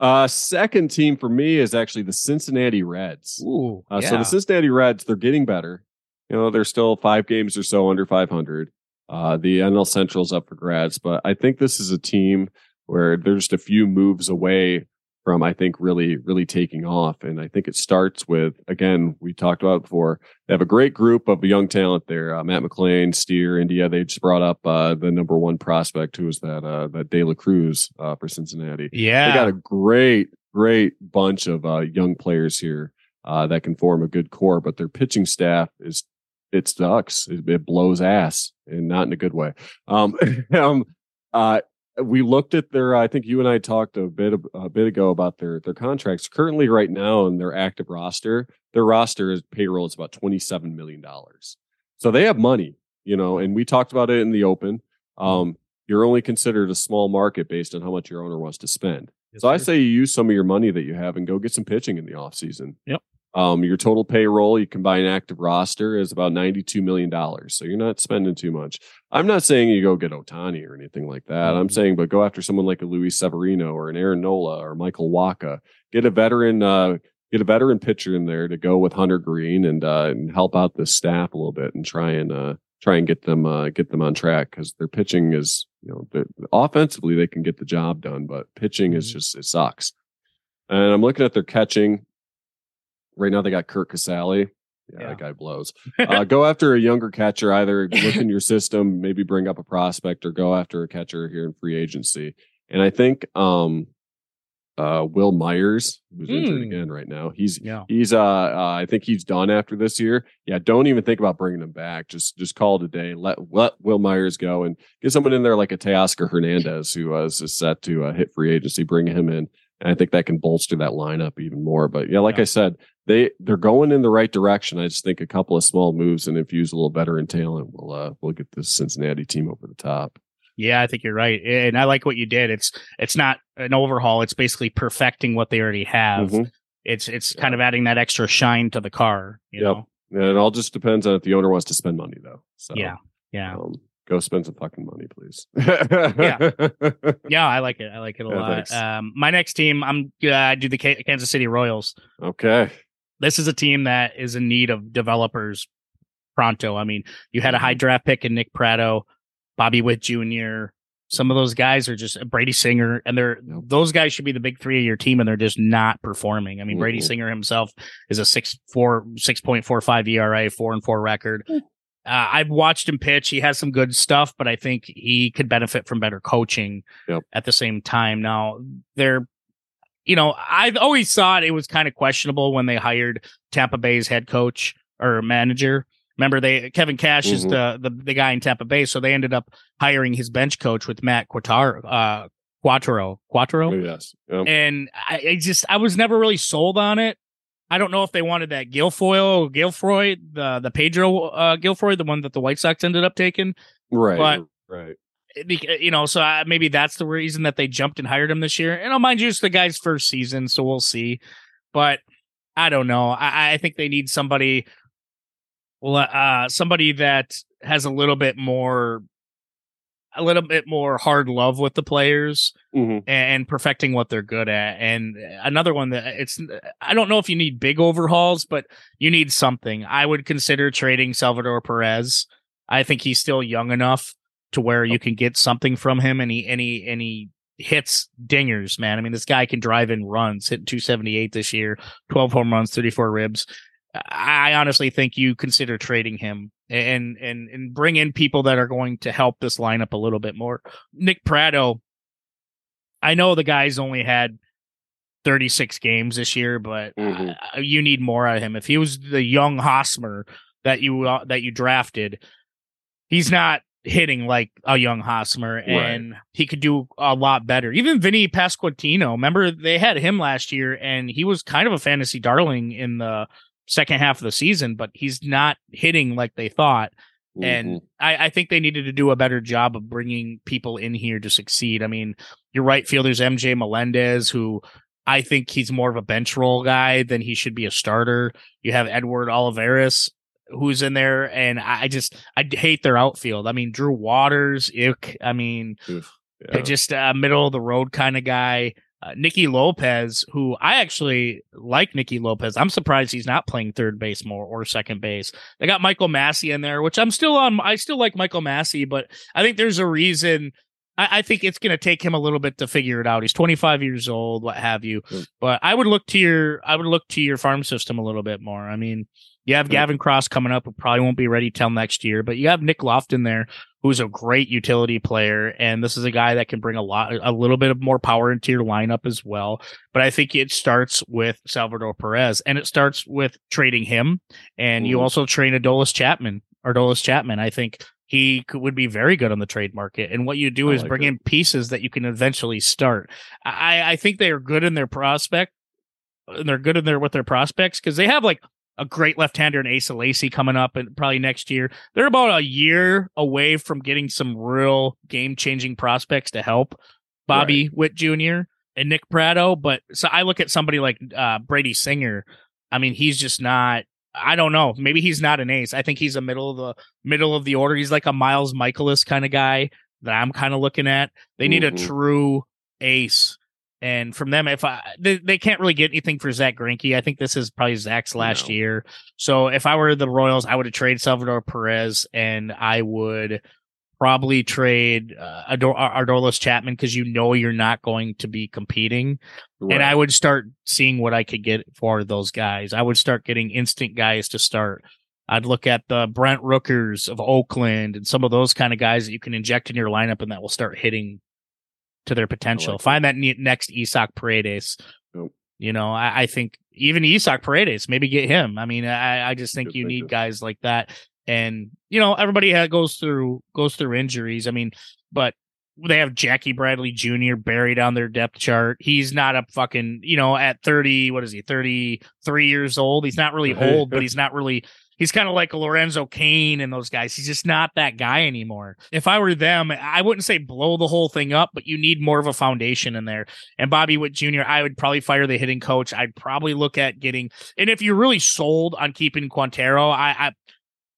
D: Uh, second team for me is actually the Cincinnati Reds.
E: Ooh,
D: Uh, So the Cincinnati Reds, they're getting better. You know, they're still five games or so under 500. Uh, the NL Central's up for grabs, but I think this is a team where they're just a few moves away from, I think, really, really taking off. And I think it starts with, again, we talked about it before. They have a great group of young talent there. Uh, Matt McLain, Steer, India. They just brought up uh, the number one prospect, who was that, uh, that De La Cruz uh, for Cincinnati
E: yeah
D: they got a great, great bunch of uh, young players here uh, that can form a good core, but their pitching staff is it sucks. It, it blows ass, and not in a good way. Um, <laughs> um, uh, we looked at their. I think you and I talked a bit a bit ago about their their contracts. Currently, right now, in their active roster, their roster is payroll is about twenty seven million dollars. So they have money, you know. And we talked about it in the open. Um, you're only considered a small market based on how much your owner wants to spend. so I say you use some of your money that you have and go get some pitching in the off season.
E: Yep.
D: Um, your total payroll, you combine active roster, is about $92 million. So you're not spending too much. I'm not saying you go get Ohtani or anything like that. I'm saying, but go after someone like a Luis Severino or an Aaron Nola or Michael Wacha. Get a veteran, uh, get a veteran pitcher in there to go with Hunter Greene and uh, and help out the staff a little bit and try and uh, try and get them uh, get them on track because their pitching is you know the, offensively they can get the job done, but pitching is just it sucks. And I'm looking at their catching. Right now they got Curt Casali. Yeah,
E: Yeah.
D: that guy blows. Uh, <laughs> go after a younger catcher. Either look in your system, maybe bring up a prospect, or go after a catcher here in free agency. And I think um, uh, Wil Myers, who's injured
E: Mm.
D: again right now, he's
E: Yeah.
D: he's uh, uh I think he's done after this year. Yeah, don't even think about bringing him back. Just just call it a day. Let let Wil Myers go and get someone in there like a Teoscar Hernandez who uh, is set to uh, hit free agency. Bring him in, and I think that can bolster that lineup even more. But yeah, like
E: Yeah.
D: I said, they they're going in the right direction. I just think a couple of small moves and infuse a little veteran talent will uh will get this Cincinnati team over the top.
E: Yeah, I think you're right, and I like what you did. It's it's not an overhaul; it's basically perfecting what they already have.
D: Mhm.
E: It's it's kind of adding that extra shine to the car. You
D: Yep.
E: know?
D: And it all just depends on if the owner wants to spend money though. So
E: Yeah, yeah,
D: um, go spend some fucking money, please. <laughs>
E: Yeah. yeah. I like it. I like it a
D: Yeah,
E: lot. Um, my next team, I'm uh, I do the Ka- Kansas City Royals.
D: Okay.
E: This is a team that is in need of developers pronto. I mean, you had a
D: Mm-hmm.
E: high draft pick in Nick Pratto, Bobby Witt Jr. Some of those guys are just Brady Singer, and they're those guys should be the big three of your team, and they're just not performing. I mean, Brady
D: Mhm.
E: Singer himself is a six four six point four five ERA, four and four record. Uh, I've watched him pitch. He has some good stuff, but I think he could benefit from better coaching
D: Yep.
E: at the same time. Now, they're, you know, I've always thought it was kind of questionable when they hired Tampa Bay's head coach or manager. Remember, they Kevin Cash is
D: Mhm.
E: the, the the guy in Tampa Bay, so they ended up hiring his bench coach with Matt Quatraro, uh, Quattro, Quattro,
D: Oh, yes. Yep.
E: and I, I just I was never really sold on it. I don't know if they wanted that Guilfoyle, Guilfroy, the the Pedro uh, Guilfroy, the one that the White Sox ended up taking.
D: right.
E: but-
D: right.
E: It You know, so I, maybe that's the reason that they jumped and hired him this year. And I'll mind you, it's the guy's first season, so we'll see. But I don't know. I, I think they need somebody, well, uh, somebody that has a little bit more, a little bit more hard love with the players
D: Mhm.
E: and perfecting what they're good at. And another one that it's I don't know if you need big overhauls, but you need something. I would consider trading Salvador Perez. I think he's still young enough to where you can get something from him and he and he and he hits dingers, man. I mean, this guy can drive in runs, hit 278 this year, 12 home runs, 34 ribs. I honestly think you consider trading him and and and bring in people that are going to help this lineup a little bit more. Nick Pratto, I know the guy's only had 36 games this year, but
D: Mhm.
E: uh, you need more out of him. If he was the young Hosmer that you uh, that you drafted, he's not hitting like a young Hosmer, and he could do a lot better. Even Vinny Pasquantino, remember they had him last year, and he was kind of a fantasy darling in the second half of the season, but he's not hitting like they thought. And
D: Mhm.
E: I, I think they needed to do a better job of bringing people in here to succeed. I mean, your right fielder's MJ Melendez, who I think he's more of a bench role guy than he should be a starter. You have Edward Olivares, who's in there, and I just I hate their outfield. I mean, Drew Waters, ick. I mean.
D: Yeah.
E: just a middle of the road kind of guy. Uh, Nicky Lopez, who I actually like Nicky Lopez. I'm surprised he's not playing third base more or second base. They got Michael Massey in there, which I'm still on. I still like Michael Massey, but I think there's a reason. I, I think it's going to take him a little bit to figure it out. He's 25 years old, what have you.
D: Mm.
E: But I would look to your, I would look to your farm system a little bit more. I mean, you have. Gavin Cross coming up, who probably won't be ready till next year, but you have Nick Loftin there, who's a great utility player, and this is a guy that can bring a lot, a little bit of more power into your lineup as well. But I think it starts with Salvador Perez, and it starts with trading him, and you
D: Mhm.
E: also train Adolis Chapman. Adolis Chapman, I think he could, would be very good on the trade market. And what you do
D: I
E: is
D: like
E: bring
D: it.
E: in pieces that you can eventually start. I, I think they are good in their prospect, and they're good in their with their prospects because they have like a great left-hander in Asa Lacy coming up and probably next year. They're about a year away from getting some real game-changing prospects to help Bobby Witt Jr. and Nick Pratto. But so I look at somebody like uh, Brady Singer, I mean, he's just not. I don't know. Maybe he's not an ace. I think he's a middle of the middle of the order. He's like a Miles Mikolas kind of guy that I'm kind of looking at. They need
D: Mhm.
E: a true ace. And from them, if I they, they can't really get anything for Zack Greinke, I think this is probably Zack's last
D: No.
E: year. So if I were the Royals, I would have traded Salvador Perez, and I would probably trade uh, Ador- Chapman because you know you're not going to be competing and I would start seeing what I could get for those guys. I would start getting instant guys to start. I'd look at the Brent Rookers of Oakland and some of those kind of guys that you can inject in your lineup and that will start hitting to their potential.
D: like
E: Find that ne- next Isaac Paredes.
D: Yep.
E: You know, I, I think even Isaac Paredes, maybe get him. I mean, I, I just think
D: Good
E: you need guys like that. And you know, everybody ha- goes through goes through injuries. I mean, but they have Jackie Bradley Jr. buried on their depth chart. He's not a fucking, you know, at 30, what is he, 33 years old? He's not really <laughs> old, but he's not really, he's kind of like a Lorenzo Cain and those guys. He's just not that guy anymore. If I were them, I wouldn't say blow the whole thing up, but you need more of a foundation in there. And Bobby Witt Jr., I would probably fire the hitting coach. I'd probably look at getting, and if you're really sold on keeping Quintero, I, I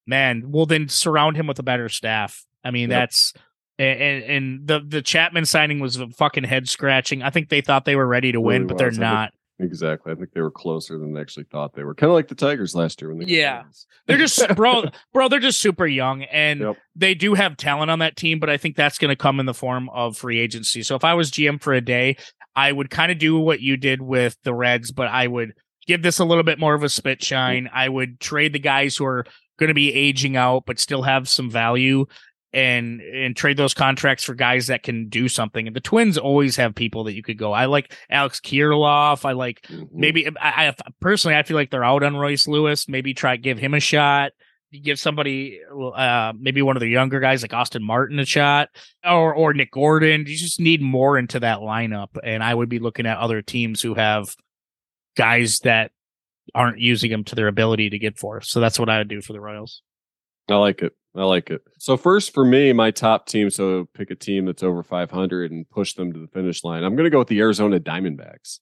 E: man, well, then surround him with a better staff. I mean,
D: Yep.
E: that's, and, and the the Chapman signing was fucking head scratching. I think they thought they were ready to win,
D: Really
E: but they're
D: was. I think-
E: not.
D: Exactly. I think they were closer than they actually thought they were. Kind of like the Tigers last year when they
E: Yeah. They're just bro, <laughs> bro. They're just super young, and
D: Yep.
E: they do have talent on that team. But I think that's going to come in the form of free agency. So if I was GM for a day, I would kind of do what you did with the Reds, but I would give this a little bit more of a spit shine. I would trade the guys who are going to be aging out, but still have some value. And and trade those contracts for guys that can do something. And the Twins always have people that you could go. I like Alex Kirilloff. I like
D: Mhm.
E: maybe I, I personally I feel like they're out on Royce Lewis. Maybe try give him a shot. Give somebody uh maybe one of the younger guys like Austin Martin a shot or or Nick Gordon. You just need more into that lineup. And I would be looking at other teams who have guys that aren't using them to their ability to get for. So that's what I would do for the Royals.
D: I like it. I like it. So first for me, my top team. So pick a team that's over 500 and push them to the finish line. I'm going to go with the Arizona Diamondbacks.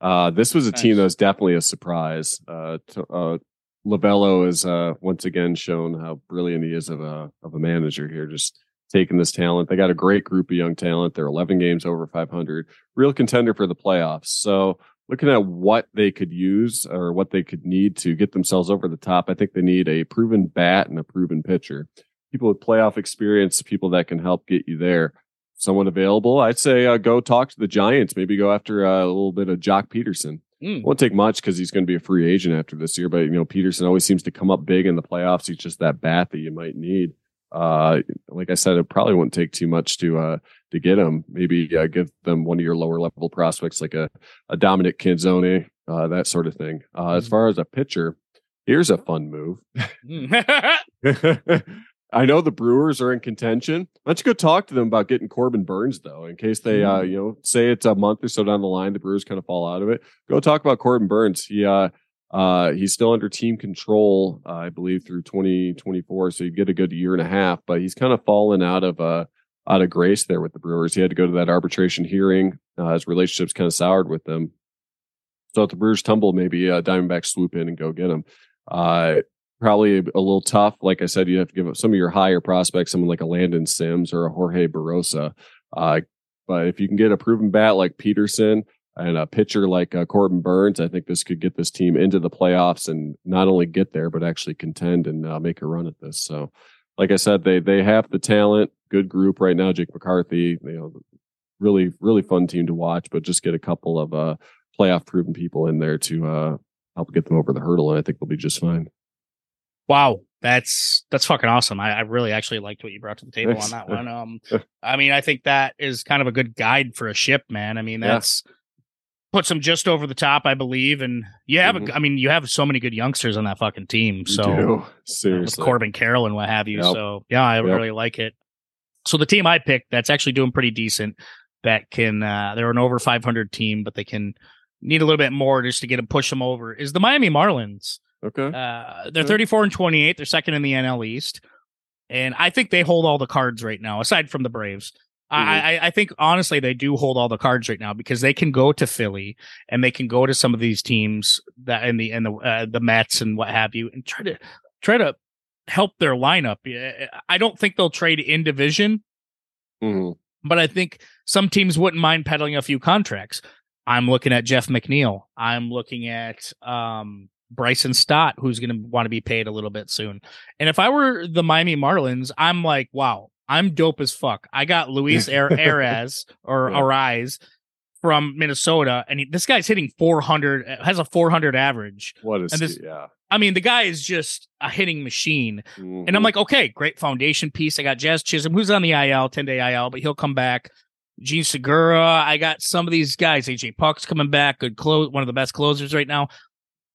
D: Uh, this was a team that was definitely a surprise. Uh, to, uh, Lovullo has uh, once again shown how brilliant he is of a of a manager here. Just taking this talent, they got a great group of young talent. They're 11 games over 500, real contender for the playoffs. So looking at what they could use or what they could need to get themselves over the top, I think they need a proven bat and a proven pitcher. People with playoff experience, people that can help get you there. Someone available, I'd say uh, go talk to the Giants. Maybe go after uh, a little bit of Joc Pederson.
E: Mm.
D: Won't take much because he's going to be a free agent after this year. But you know, Pederson always seems to come up big in the playoffs. He's just that bat that you might need. Uh, like I said, it probably wouldn't take too much to uh to get him. Maybe uh, give them one of your lower level prospects, like a a Dominic Canzone, uh, that sort of thing. Uh, as
E: Mhm.
D: far as a pitcher, here's a fun move. <laughs>
E: Mm. <laughs>
D: I know the Brewers are in contention. Why don't you go talk to them about getting Corbin Burnes though, in case they, uh, you know, say it's a month or so down the line, the Brewers kind of fall out of it. Go talk about Corbin Burnes. He, uh, uh, he's still under team control, uh, I believe, through 2024. So you get a good year and a half, but he's kind of fallen out of, uh, out of grace there with the Brewers. He had to go to that arbitration hearing. Uh, his relationship's kind of soured with them. So if the Brewers tumble, maybe uh, Diamondbacks swoop in and go get him. Uh, probably a, little tough. Like I said, you have to give up some of your higher prospects, someone like a Landon Sims or a Jorge Barrosa. Uh, but if you can get a proven bat like Pederson and a pitcher like uh, Corbin Burnes, I think this could get this team into the playoffs and not only get there, but actually contend and uh, make a run at this. So, like I said, they they have the talent, good group right now. Jake McCarthy, you know, really really fun team to watch. But just get a couple of uh, playoff proven people in there to uh, help get them over the hurdle, and I think they'll be just fine.
E: Wow, that's that's fucking awesome. I, I really actually liked what you brought to the table on that one. Um, I mean, I think that is kind of a good guide for a ship, man. I mean,
D: Yeah.
E: Puts them just over the top, I believe. And you have,
D: Mhm.
E: a, I mean, you have so many good youngsters on that fucking team. So
D: seriously,
E: Corbin Carroll and what have you.
D: Yep.
E: So yeah, I
D: Yep.
E: really like it. So the team I picked that's actually doing pretty decent. That can uh they're an over 500 team, but they can need a little bit more just to get them push them over. Is the Miami Marlins?
D: okay.
E: Uh, they're
D: Okay.
E: 34 and 28. They're second in the NL East, and I think they hold all the cards right now, aside from the Braves. I, I I think honestly they do hold all the cards right now because they can go to Philly and they can go to some of these teams that in the and the uh, the Mets and what have you and try to try to help their lineup. I don't think they'll trade in division,
D: Mhm.
E: but I think some teams wouldn't mind peddling a few contracts. I'm looking at Jeff McNeil. I'm looking at um, Bryson Stott, who's going to want to be paid a little bit soon. And if I were the Miami Marlins, I'm like, wow, I'm dope as fuck. I got Luis Ar- <laughs> Arias or
D: Yeah.
E: Arraez from Minnesota, and he, this guy's hitting 400, has a 400 average.
D: What is
E: And this-
D: yeah?
E: I mean, the guy is just a hitting machine. And
D: Mhm.
E: I'm like, okay, great foundation piece. I got Jazz Chisholm, who's on the IL, 10 day IL, but he'll come back. Jean Segura. I got some of these guys. AJ Puk's coming back. Good close, one of the best closers right now.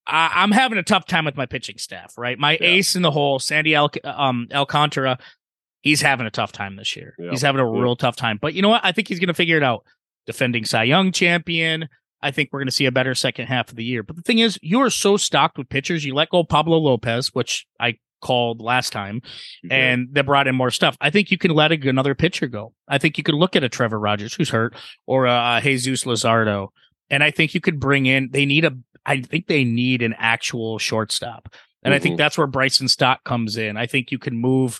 E: I, I'm having a tough time with my pitching staff, right? My
D: Yeah.
E: ace in the hole, Sandy Al- um, Alcantara, he's having a tough time this year.
D: Yeah.
E: He's having a
D: Yeah.
E: real tough time. But you know what? I think he's going to figure it out. Defending Cy Young champion. I think we're going to see a better second half of the year. But the thing is, you are so stocked with pitchers. You let go Pablo Lopez, which I called last time,
D: did.
E: and they brought in more stuff. I think you can let another pitcher go. I think you could look at a Trevor Rogers who's hurt or a Jesus Luzardo, and I think you could bring in. They need a. I think they need an actual shortstop, and I think
D: Mhm.
E: that's where Bryson Stott comes in. I think you can move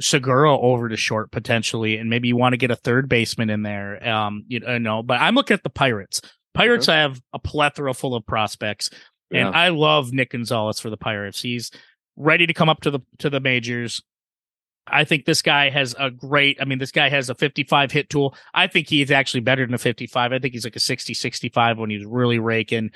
E: Segura over to short potentially, and maybe you want to get a third baseman in there. Um, you know, but I'm looking at the Pirates. Pirates, I have a plethora full of prospects.
D: Yeah.
E: And I love Nick Gonzales for the Pirates. He's ready to come up to the to the majors. I think this guy has a great, I mean, this guy has a 55 hit tool. I think he's actually better than a 55. I think he's like a 60, 65 when he's really raking.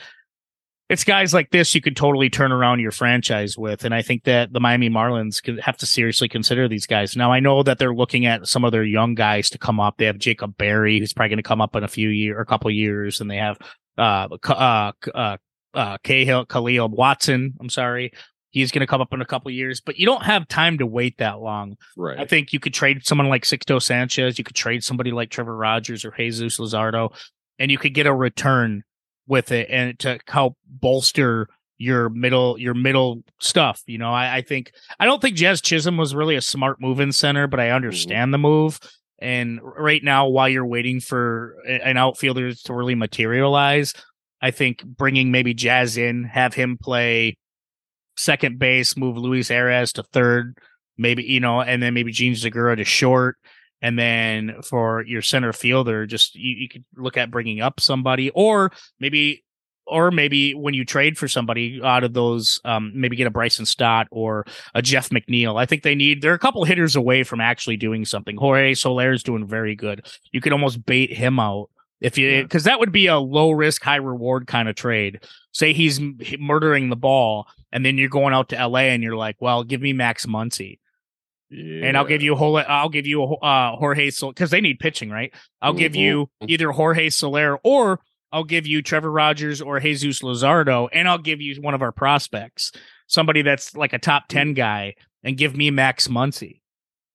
E: It's guys like this you could totally turn around your franchise with. And I think that the Miami Marlins could have to seriously consider these guys. Now, I know that they're looking at some of their young guys to come up. They have Jacob Berry, who's probably going to come up in a few years or a couple years. And they have, uh, uh, uh, uh, Cahill, Kahlil Watson. I'm sorry. He's going to come up in a couple years, but you don't have time to wait that long.
D: right.
E: I think you could trade someone like Sixto Sanchez. You could trade somebody like Trevor Rogers or Jesus Luzardo, and you could get a return with it and to help bolster your middle your middle stuff. You know, I, I think I don't think Jazz Chisholm was really a smart move in center, but I mm-hmm. understand the move. And right now, while you're waiting for an outfielder to really materialize, I think bringing maybe Jazz in, have him play second base, move Luis Arraez to third, maybe you know, and then maybe Jean Segura to short, and then for your center fielder, just you, you could look at bringing up somebody, or maybe, or maybe when you trade for somebody out of those, um, maybe get a Bryson Stott or a Jeff McNeil. I think they need. They're a couple hitters away from actually doing something. Jorge Soler is doing very good. You could almost bait him out. If you, because that would be a low risk, high reward kind of trade. Say he's murdering the ball, and then you're going out to LA, and you're like, "Well, give me Max Muncy." and I'll give you a whole. I'll give you a uh, Jorge Soler because they need pitching, right? I'll give
D: Mhm.
E: you either Jorge Soler or I'll give you Trevor Rogers or Jesus Luzardo, and I'll give you one of our prospects, somebody that's like a top ten guy, and give me Max Muncy,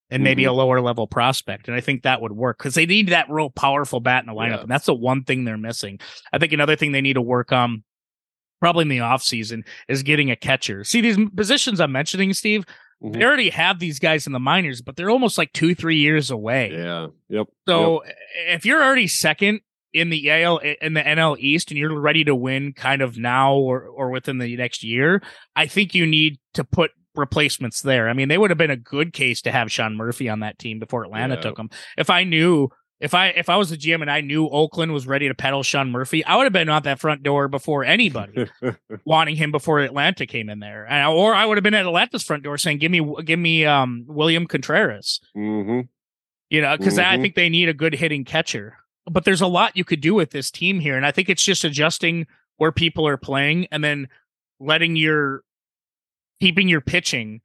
E: and maybe a lower level prospect, and I think that would work because they need that real powerful bat in the lineup,
D: Yeah.
E: and that's the one thing they're missing. I think another thing they need to work on. Probably in the offseason is getting a catcher. See these positions I'm mentioning, Steve.
D: Mhm.
E: They already have these guys in the minors, but they're almost like two, three years away.
D: Yeah. Yep.
E: So if you're already second in the AL in the NL East and you're ready to win kind of now or or within the next year, I think you need to put replacements there. I mean, they would have been a good case to have Sean Murphy on that team before Atlanta
D: Yeah.
E: took him. If I knew if I if I was the GM and I knew Oakland was ready to peddle Sean Murphy, I would have been out that front door before anybody <laughs> wanting him before Atlanta came in there, and, or I would have been at Atlanta's front door saying, "Give me, give me, um, William Contreras."
D: hmm
E: You know, because I
D: Mhm.
E: think they need a good hitting catcher. But there's a lot you could do with this team here, and I think it's just adjusting where people are playing, and then letting your keeping your pitching.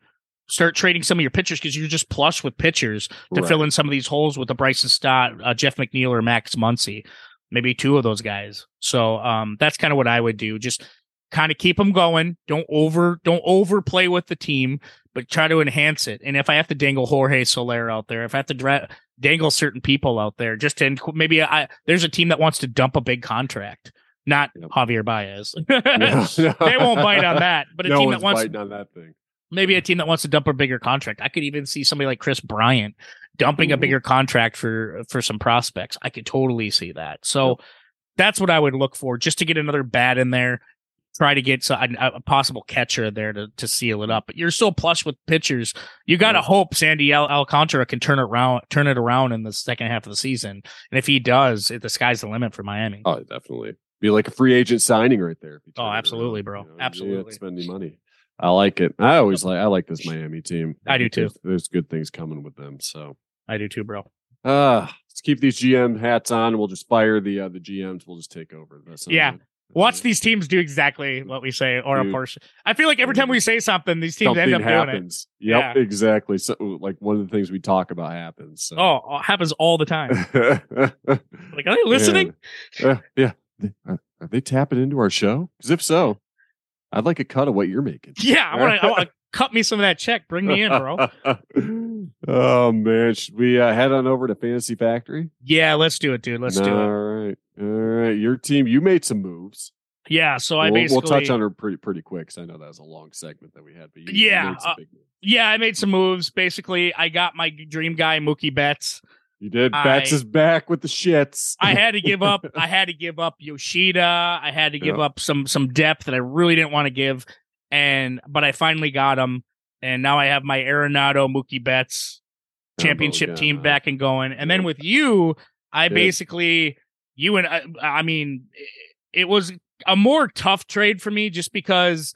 E: Start trading some of your pitchers because you're just plush with pitchers to fill in some of these holes with the Bryson Stott, uh, Jeff McNeil, or Max Muncy, maybe two of those guys. So um, that's kind of what I would do. Just kind of keep them going. Don't over don't overplay with the team, but try to enhance it. And if I have to dangle Jorge Soler out there, if I have to dra- dangle certain people out there, just to inc- maybe I there's a team that wants to dump a big contract, not. Javier Baez.
D: Yeah. <laughs>
E: they won't bite on that, but a
D: no
E: team that wants
D: on that thing.
E: Maybe a team that wants to dump a bigger contract. I could even see somebody like Kris Bryant dumping a bigger contract for for some prospects. I could totally see that. So that's what I would look for, just to get another bat in there. Try to get a, a possible catcher there to, to seal it up. But you're so plush with pitchers. You got to hope Sandy Al- Alcantara can turn it around, turn it around in the second half of the season. And if he does, it, the sky's the limit for Miami.
D: Oh, definitely. Be like a free agent signing right there.
E: Oh, absolutely, bro.
D: you know,
E: Absolutely.
D: have to spend any money. I like it. I always like. I like this Miami team.
E: I do too.
D: There's, there's good things coming with them. So,
E: I do too, bro.
D: uh let's keep these GM hats on. We'll just fire the uh, the GMs. We'll just take over. That sound
E: Yeah.
D: good?
E: Watch these teams do exactly what we say, or
D: Dude.
E: a portion. I feel like every time we say something, these teams end
D: Something
E: up doing it.
D: happens. Yep, exactly. So, like one of the things we talk about happens. So.
E: Oh, happens all the time. <laughs> Like, are they listening?
D: Yeah. yeah. Are, are they tapping into our show? Because if so, I'd like a cut of what you're making. <laughs>
E: Yeah, I want to. I want to <laughs> cut me some of that check. Bring me in, bro. <laughs>
D: oh man, should we uh, head on over to Fantasy Factory?
E: Yeah, let's do it, dude. Let's do it.
D: All right, all right. Your team, you made some moves.
E: Yeah, so I
D: we'll,
E: basically
D: we'll touch on her pretty pretty quick because I know that was a long segment that we had. But you, you
E: Yeah,
D: some
E: uh. Yeah, I made some moves. Basically, I got my dream guy Mookie Betts.
D: You did. Bats
E: I-
D: is back with the shits.
E: I had to give up. <laughs> I had to give up Yoshida. I had to give
D: Yeah.
E: up some some depth that I really didn't want to give, and but I finally got him, and now I have my Arenado Mookie Betts championship team
D: guy.
E: back and going. And then with you, I
D: Yep.
E: basically you and I, I mean, it was a more tough trade for me just because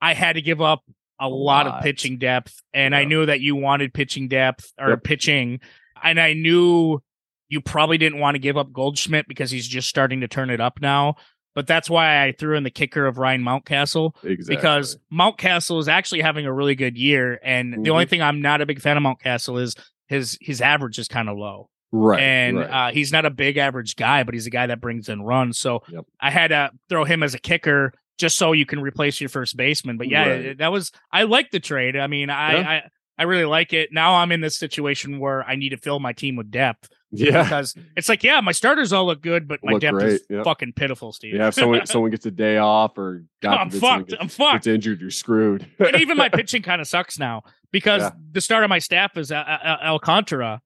E: I had to give up a, lot. of pitching depth, and I knew that you wanted pitching depth or
D: Yep.
E: pitching, and I knew you probably didn't want to give up Goldschmidt because he's just starting to turn it up now. But that's why I threw in the kicker of Ryan Mountcastle
D: exactly.
E: because Mountcastle is actually having a really good year, and the only
D: Mhm.
E: thing I'm not a big fan of Mountcastle is his his average is kind of low,
D: right,
E: and
D: right.
E: uh, he's not a big average guy, but he's a guy that brings in runs. So
D: Yep.
E: I had to throw him as a kicker just so you can replace your first baseman. But yeah,
D: Right.
E: that was I like the trade. I mean, I,
D: Yeah.
E: I I really like it. Now I'm in this situation where I need to fill my team with depth
D: yeah,
E: because it's like, yeah, my starters all look good, but my
D: Look
E: depth
D: great,
E: is
D: yep.
E: fucking pitiful, Steve.
D: yeah. If someone someone gets a day off or <laughs> God
E: I'm fucked.
D: gets-
E: I'm fucked.
D: gets injured, you're screwed. <laughs>
E: and even my <laughs> pitching kind of sucks now because
D: Yeah.
E: the start of my staff is uh, uh, Alcantara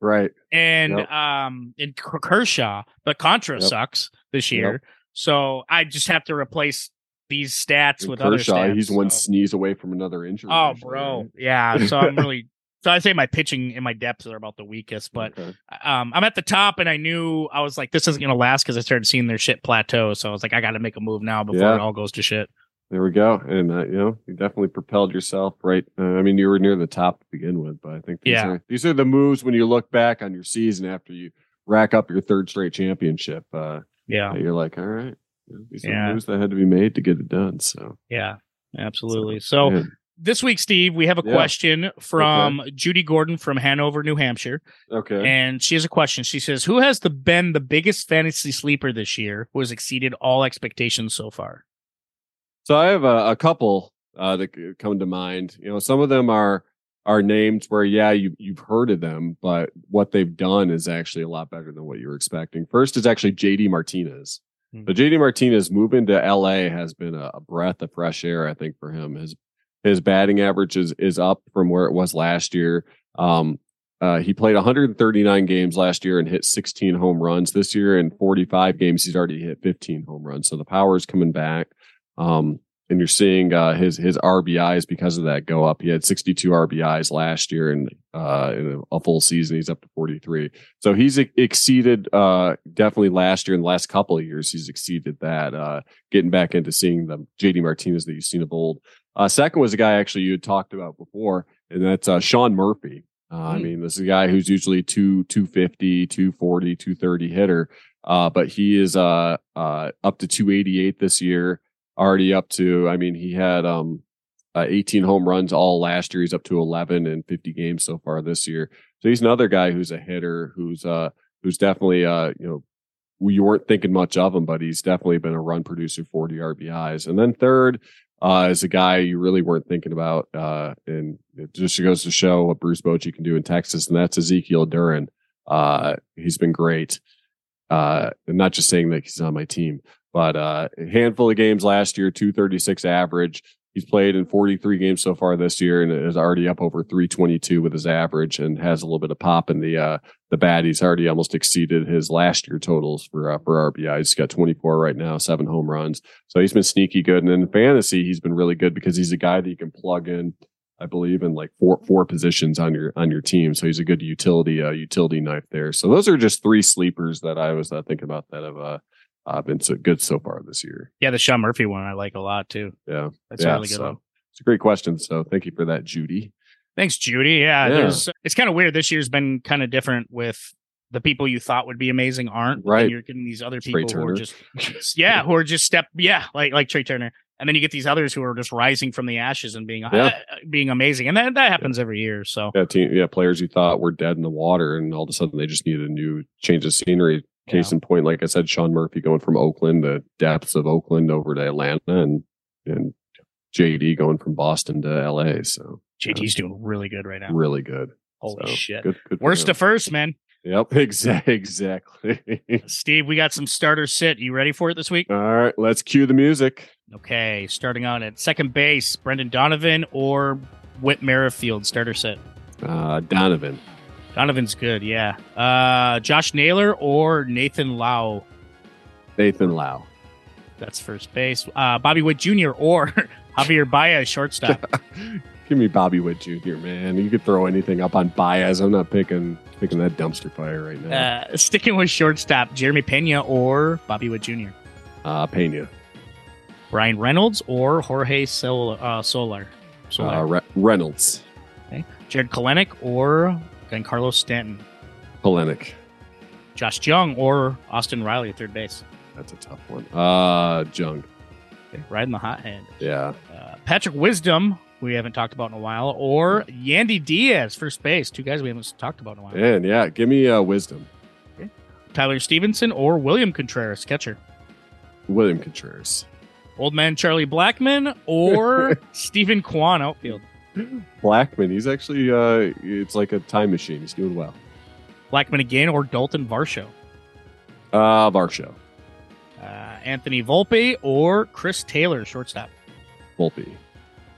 D: right.
E: and
D: Yep.
E: um in K- Kershaw, but Contra
D: Yep.
E: sucks this year. So I just have to replace these stats
D: And
E: with
D: Kershaw,
E: other stats.
D: he's one sneeze away from another injury.
E: Oh,
D: usually,
E: bro,
D: right?
E: yeah. So I'm <laughs> really. So I say my pitching and my depths are about the weakest, but
D: Okay.
E: um, I'm at the top, and I knew I was like, this isn't gonna last because I started seeing their shit plateau. So I was like, I got to make a move now before
D: Yeah.
E: it all goes to shit.
D: there we go. And uh, you know, you definitely propelled yourself right. Uh, I mean, you were near the top to begin with, but I think these
E: Yeah.
D: are these are the moves when you look back on your season after you rack up your third straight championship. Uh,
E: Yeah,
D: you're like, all right,
E: Yeah.
D: moves that had to be made to get it done. So,
E: yeah, absolutely. So.
D: man,
E: this week, Steve, we have a
D: Yeah.
E: question from Judy Gordon from Hanover, New Hampshire,
D: okay,
E: and she has a question. She says, "Who has the been the biggest fantasy sleeper this year? Who has exceeded all expectations so far?"
D: So I have a, a couple uh, that come to mind. You know, some of them are are names where yeah, you you've heard of them, but what they've done is actually a lot better than what you were expecting. First is actually JD Martinez.
E: Hmm.
D: So JD Martinez moving to LA has been a, a breath of fresh air, I think, for him. His his batting average is is up from where it was last year. Um, uh, he played 139 games last year and hit 16 home runs. This year, in 45 games, he's already hit 15 home runs. So the power is coming back. Um, and you're seeing uh, his his RBIs because of that go up. He had 62 RBIs last year, and uh, in a, full season, he's up to 43. So he's exceeded uh, definitely last year. and the last couple of years, he's exceeded that. Uh, getting back into seeing the JD Martinez that you've seen of old. Uh, second was a guy actually you had talked about before, and that's uh, Sean Murphy. Uh, I
E: Mm.
D: mean, this is a guy who's usually two, 250, 240, 230 hitter. Uh, but he is uh, uh, up to 288 this year, already up to, I mean, he had um, uh, 18 home runs all last year. He's up to 11 in 50 games so far this year. So he's another guy who's a hitter who's, uh, who's definitely, uh, you know, you weren't thinking much of him, but he's definitely been a run producer, 40 RBIs. And then third, uh, is a guy you really weren't thinking about. Uh, and it just goes to show what Bruce Bochy can do in Texas, and that's Ezekiel Duran. Uh, he's been great. Uh, I'm not just saying that he's on my team, but uh, a handful of games last year, 236 average. He's played in 43 games so far this year and is already up over 322 with his average and has a little bit of pop in the uh, the bat. He's already almost exceeded his last year totals for uh, for RBI. He's got 24 right now, seven home runs. So he's been sneaky good. And in fantasy, he's been really good because he's a guy that you can plug in. I believe in like four four positions on your on your team, so he's a good utility uh, utility knife there. So those are just three sleepers that I was uh, thinking about that have uh, been so good so far this year.
E: Yeah, the Sean Murphy one I like a lot too.
D: Yeah,
E: That's
D: yeah,
E: really good
D: so
E: one.
D: It's a great question. So thank you for that, Judy.
E: Thanks, Judy. Yeah,
D: Yeah.
E: there's it's kind of weird. This year's been kind of different with the people you thought would be amazing aren't.
D: Right.
E: And you're getting these other
D: Trey
E: people who are just yeah, who are just step yeah, like like Trey Turner. And then you get these others who are just rising from the ashes and being
D: Yeah.
E: uh, being amazing. And that that happens every year. So
D: Yeah, team, yeah, players you thought were dead in the water, and all of a sudden they just needed a new change of scenery. Case
E: Yeah.
D: in point, like I said, Sean Murphy going from Oakland, the depths of Oakland over to Atlanta, and and JD going from Boston to LA. So
E: JT's doing really good right now.
D: really good.
E: Holy
D: So,
E: shit.
D: Good, good.
E: Worst to first, man.
D: Yep, <laughs> exactly. Exactly. <laughs>
E: Steve, we got some starter sit. You ready for it this week?
D: all right, let's cue the music.
E: Okay, starting on at second base, Brendan Donovan or Whit Merrifield, starter sit.
D: Uh, Donovan,
E: Donovan's good, yeah. Uh, Josh Naylor or Nathan Lowe,
D: Nathan Lowe.
E: that's first base. Uh, Bobby Witt Jr. or <laughs> Javier Baez, shortstop. <laughs>
D: Give me Bobby Witt Jr. Man, you could throw anything up on Baez. I'm not picking picking that dumpster fire right now.
E: uh, sticking with shortstop, Jeremy Pena or Bobby Witt Jr.
D: Uh, Pena,
E: Bryan Reynolds or Jorge Sol- uh, Soler. Soler.
D: uh, Re- Reynolds,
E: Jarred Kelenic or Giancarlo Stanton.
D: Kelenic.
E: Josh Jung or Austin Riley at third base.
D: That's a tough one. Uh, Jung.
E: Okay, riding the hot hand.
D: Yeah.
E: Uh, Patrick Wisdom, we haven't talked about in a while, or Yandy Diaz, first base. Two guys we haven't talked about in a while.
D: And yeah, give me uh, wisdom.
E: Tyler Stephenson or William Contreras, catcher.
D: William Contreras.
E: Old man Charlie Blackmon or <laughs> Steven Kwan, outfield.
D: Blackmon. He's actually uh, it's like a time machine. He's doing well.
E: Blackmon again or Dalton Varsho.
D: Uh, Varsho.
E: Uh, Anthony Volpe or Chris Taylor, shortstop.
D: Volpe.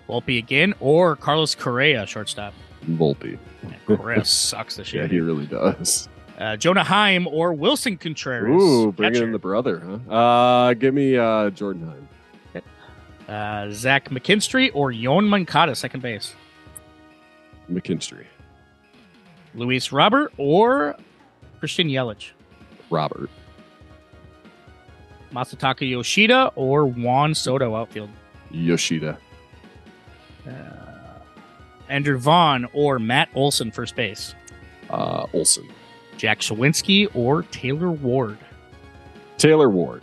E: Volpe again or Carlos Correa, shortstop.
D: Volpe.
E: Man, Correa <laughs> sucks this
D: shit.
E: Yeah,
D: he really does.
E: Uh, Jonah Heim or Willson Contreras.
D: Ooh, bringing in the brother, huh? Uh, give me uh, Jordan Heim.
E: Uh, Zach McKinstry or Yoán Moncada, second base.
D: McKinstry.
E: Luis Robert or Christian Yelich.
D: Robert.
E: Masataka Yoshida or Juan Soto, outfield.
D: Yoshida.
E: Uh, Andrew Vaughn or Matt Olson, first base.
D: Uh, Olson.
E: Jack Suwinski or Taylor Ward.
D: Taylor Ward.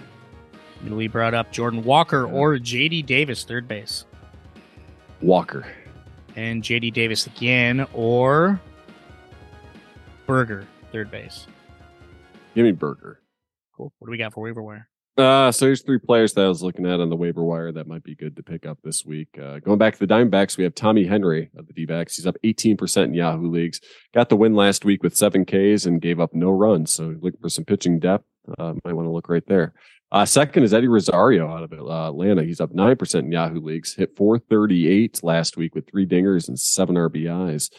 E: Newly brought up Jordan Walker or JD Davis, third base.
D: Walker.
E: And JD Davis again or Burger, third base.
D: Give me Burger.
E: Cool. What do we got for waiver wire?
D: Uh, so there's three players that I was looking at on the waiver wire that might be good to pick up this week. Uh, going back to the Diamondbacks, we have Tommy Henry of the D-backs. He's up 18% in Yahoo leagues. Got the win last week with seven Ks and gave up no runs. So looking for some pitching depth. Uh, might want to look right there. Uh, second is Eddie Rosario out of uh, Atlanta. He's up 9% in Yahoo leagues. Hit 438 last week with three dingers and seven RBIs.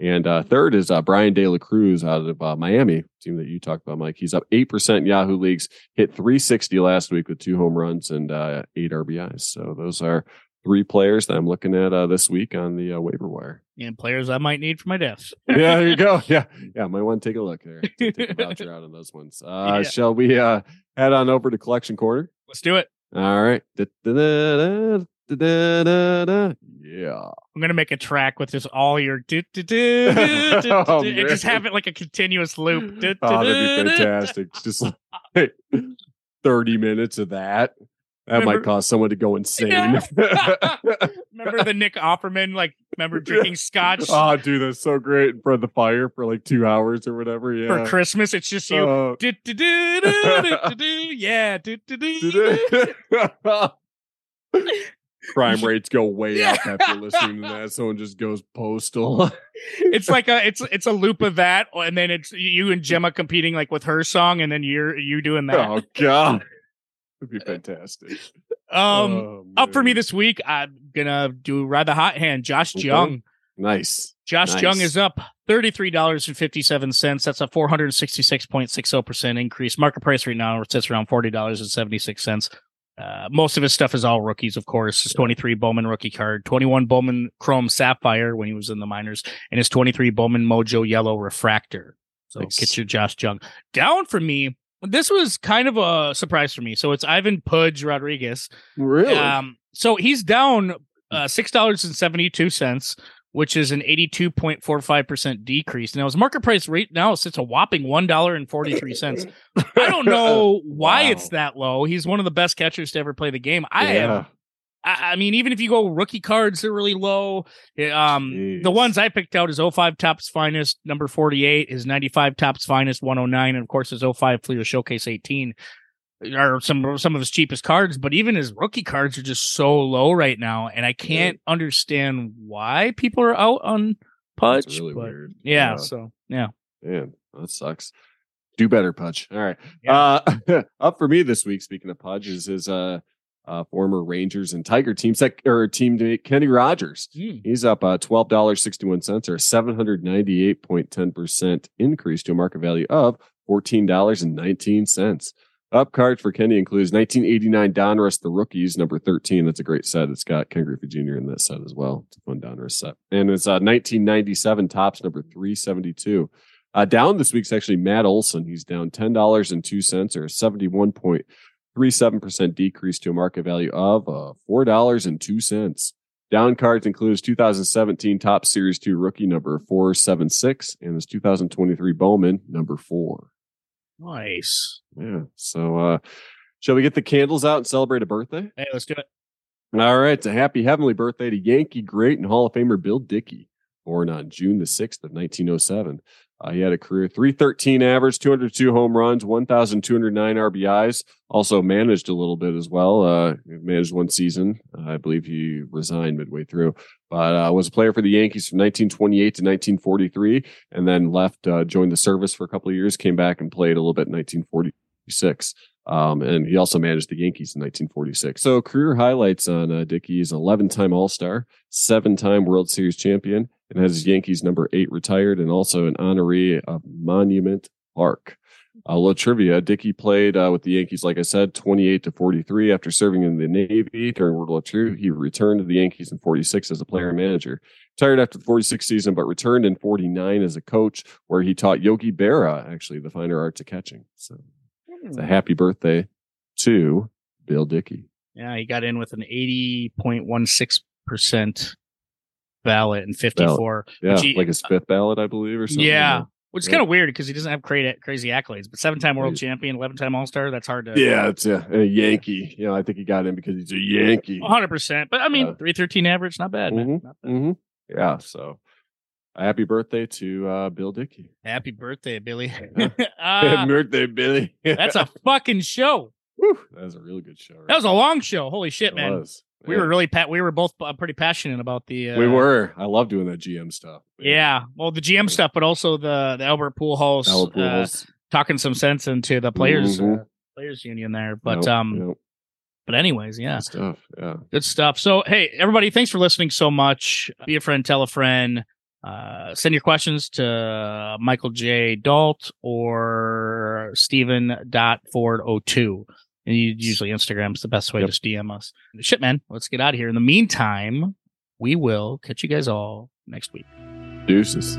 D: And uh, third is uh, Bryan De La Cruz out of uh, Miami, team that you talked about, Mike. He's up 8% in Yahoo leagues hit 360 last week with two home runs and uh, eight RBIs. So those are three players that I'm looking at uh, this week on the uh, waiver wire.
E: And players I might need for my death. <laughs>
D: yeah, there you go. <laughs> Yeah, yeah, might want to take a look there. Take a voucher <laughs> out on those ones. Uh,
E: Yeah.
D: Shall we uh, head on over to collection corner?
E: Let's do it.
D: All right. Da-da-da-da, da-da-da-da. Yeah.
E: I'm gonna make a track with just all your do do do do do,
D: Oh,
E: do, and just have it like a continuous loop.
D: Oh, that'd be fantastic. Just like 30 minutes of that. That
E: Remember-
D: might cause someone to go insane. <laughs> <laughs>
E: Remember the Nick Offerman, like remember drinking scotch
D: oh, <laughs> dude, that's so great in front of the fire for like two hours or whatever. Yeah.
E: for Christmas? It's just you.
D: Uh,
E: Do, do, do, do, do, do, do. Yeah. Do, do, do.
D: Crime rates go way
E: Yeah.
D: up after listening to that. Someone just goes postal.
E: It's like a it's it's a loop of that, and then it's you and Gemma competing like with her song, and then you're you doing that.
D: oh God, that'd be fantastic. <laughs>
E: Um,
D: Oh,
E: up for me this week, I'm gonna do the hot hand. Josh
D: Okay.
E: Jung.
D: Nice.
E: Josh
D: Nice.
E: Jung is up thirty-three dollars and fifty-seven cents. That's a four hundred sixty-six point six zero percent increase. Market price right now sits around forty dollars and seventy-six cents. Uh, most of his stuff is all rookies, of course. His 23 Bowman rookie card, 21 Bowman Chrome Sapphire when he was in the minors, and his 23 Bowman Mojo Yellow Refractor. So
D: Nice.
E: get your Josh Jung. Down for me, this was kind of a surprise for me. So it's Ivan Pudge Rodriguez.
D: Really?
E: Um, so he's down uh, six dollars and seventy two cents, which is an eighty two point four five percent decrease. Now his market price right now sits a whopping one dollar and forty three cents. <laughs> I don't know <laughs> why
D: Wow.
E: it's that low. He's one of the best catchers to ever play the game. I
D: yeah.
E: am. I, I mean, even if you go rookie cards, they're really low. Eh, Um, the ones I picked out is 05 Topps Finest, number 48, is 95 Topps Finest, 109, and of course his 05 Fleer Showcase 18 are some some of his cheapest cards, but even his rookie cards are just so low right now, and I can't understand why people are out on Pudge.
D: Really
E: but
D: weird.
E: Yeah, so yeah.
D: Man, that sucks. Do better, Pudge. All right.
E: Yeah.
D: Uh, <laughs> up for me this week, speaking of Pudge, is his uh, uh, former Rangers and Tiger team sec- or teammate Kenny Rogers.
E: Hmm.
D: He's up uh, twelve dollars sixty one cents, or seven hundred ninety eight point ten percent increase to a market value of fourteen dollars and nineteen cents. Up cards for Kenny includes 1989 Donruss the Rookies number 13. That's a great set. It's got Ken Griffey Jr. in that set as well. It's a fun Donruss set, and it's uh, 1997 Topps number 372. Uh, down this week's actually Matt Olson. He's down ten dollars and two cents, or seventy-one point three seven percent decrease to a market value of uh, four dollars and two cents. Down cards includes 2017 Top Series Two rookie number four seven six, and his 2023 Bowman number four.
E: Nice.
D: Yeah. So, uh, shall we get the candles out and celebrate a birthday?
E: Hey, let's do it.
D: All right. It's a happy heavenly birthday to Yankee great and Hall of Famer Bill Dickey, born on June the 6th of 1907. Uh, he had a career 313 average, 202 home runs, 1,209 RBIs. Also managed a little bit as well. Uh, managed one season. Uh, I believe he resigned midway through, but uh, was a player for the Yankees from 1928 to 1943, and then left, uh, joined the service for a couple of years, came back and played a little bit in 1946. Um, and he also managed the Yankees in 1946. So career highlights on uh, Dickey is 11 time All Star, seven time World Series champion, and has Yankees number eight retired, and also an honoree of Monument Park. A little trivia: Dickey played uh, with the Yankees, like I said, 28 to 43. After serving in the Navy during World War II, he returned to the Yankees in 46 as a player and manager. Retired after the 46 season, but returned in 49 as a coach, where he taught Yogi Berra actually the finer arts of catching. So it's a happy birthday to Bill Dickey.
E: Yeah, he got in with an 80.16% ballot in 54.
D: Yeah,
E: he-
D: like his fifth ballot, I believe, or something.
E: Yeah. Which is
D: Yeah.
E: kind of weird because he doesn't have crazy, crazy accolades, but seven time world champion, 11 time All Star, that's hard to.
D: Yeah, it's a, a Yankee. You know, I think he got in because he's a Yankee.
E: 100%. But I mean,
D: Yeah.
E: 313 average, not bad, man. Not bad.
D: hmm Yeah, so happy birthday to uh, Bill Dickey.
E: Happy birthday, Billy.
D: Yeah. <laughs> <laughs>
E: Uh,
D: happy birthday, Billy. <laughs>
E: that's a fucking show.
D: Whew, that was a really good show.
E: That was a long show. Holy shit,
D: It
E: man.
D: was.
E: We
D: Yeah.
E: were really, we were both uh, pretty passionate about the. Uh,
D: we were. I love doing that GM stuff.
E: Yeah. Well, the GM stuff, but also the, the Albert Pujols,
D: Al
E: uh, talking some sense into the players,
D: Mhm.
E: uh, players union there. But,
D: Yep,
E: um,
D: yep,
E: but anyways, yeah.
D: good stuff. Yeah.
E: Good stuff. So, hey, everybody, thanks for listening so much. Be a friend, tell a friend. Uh, send your questions to Michael J. Dalt or Stephen.ford02. And you, usually Instagram's the best way
D: Yep.
E: to DM us. Shit, man. Let's get out of here. In the meantime, we will catch you guys all next week.
D: Deuces.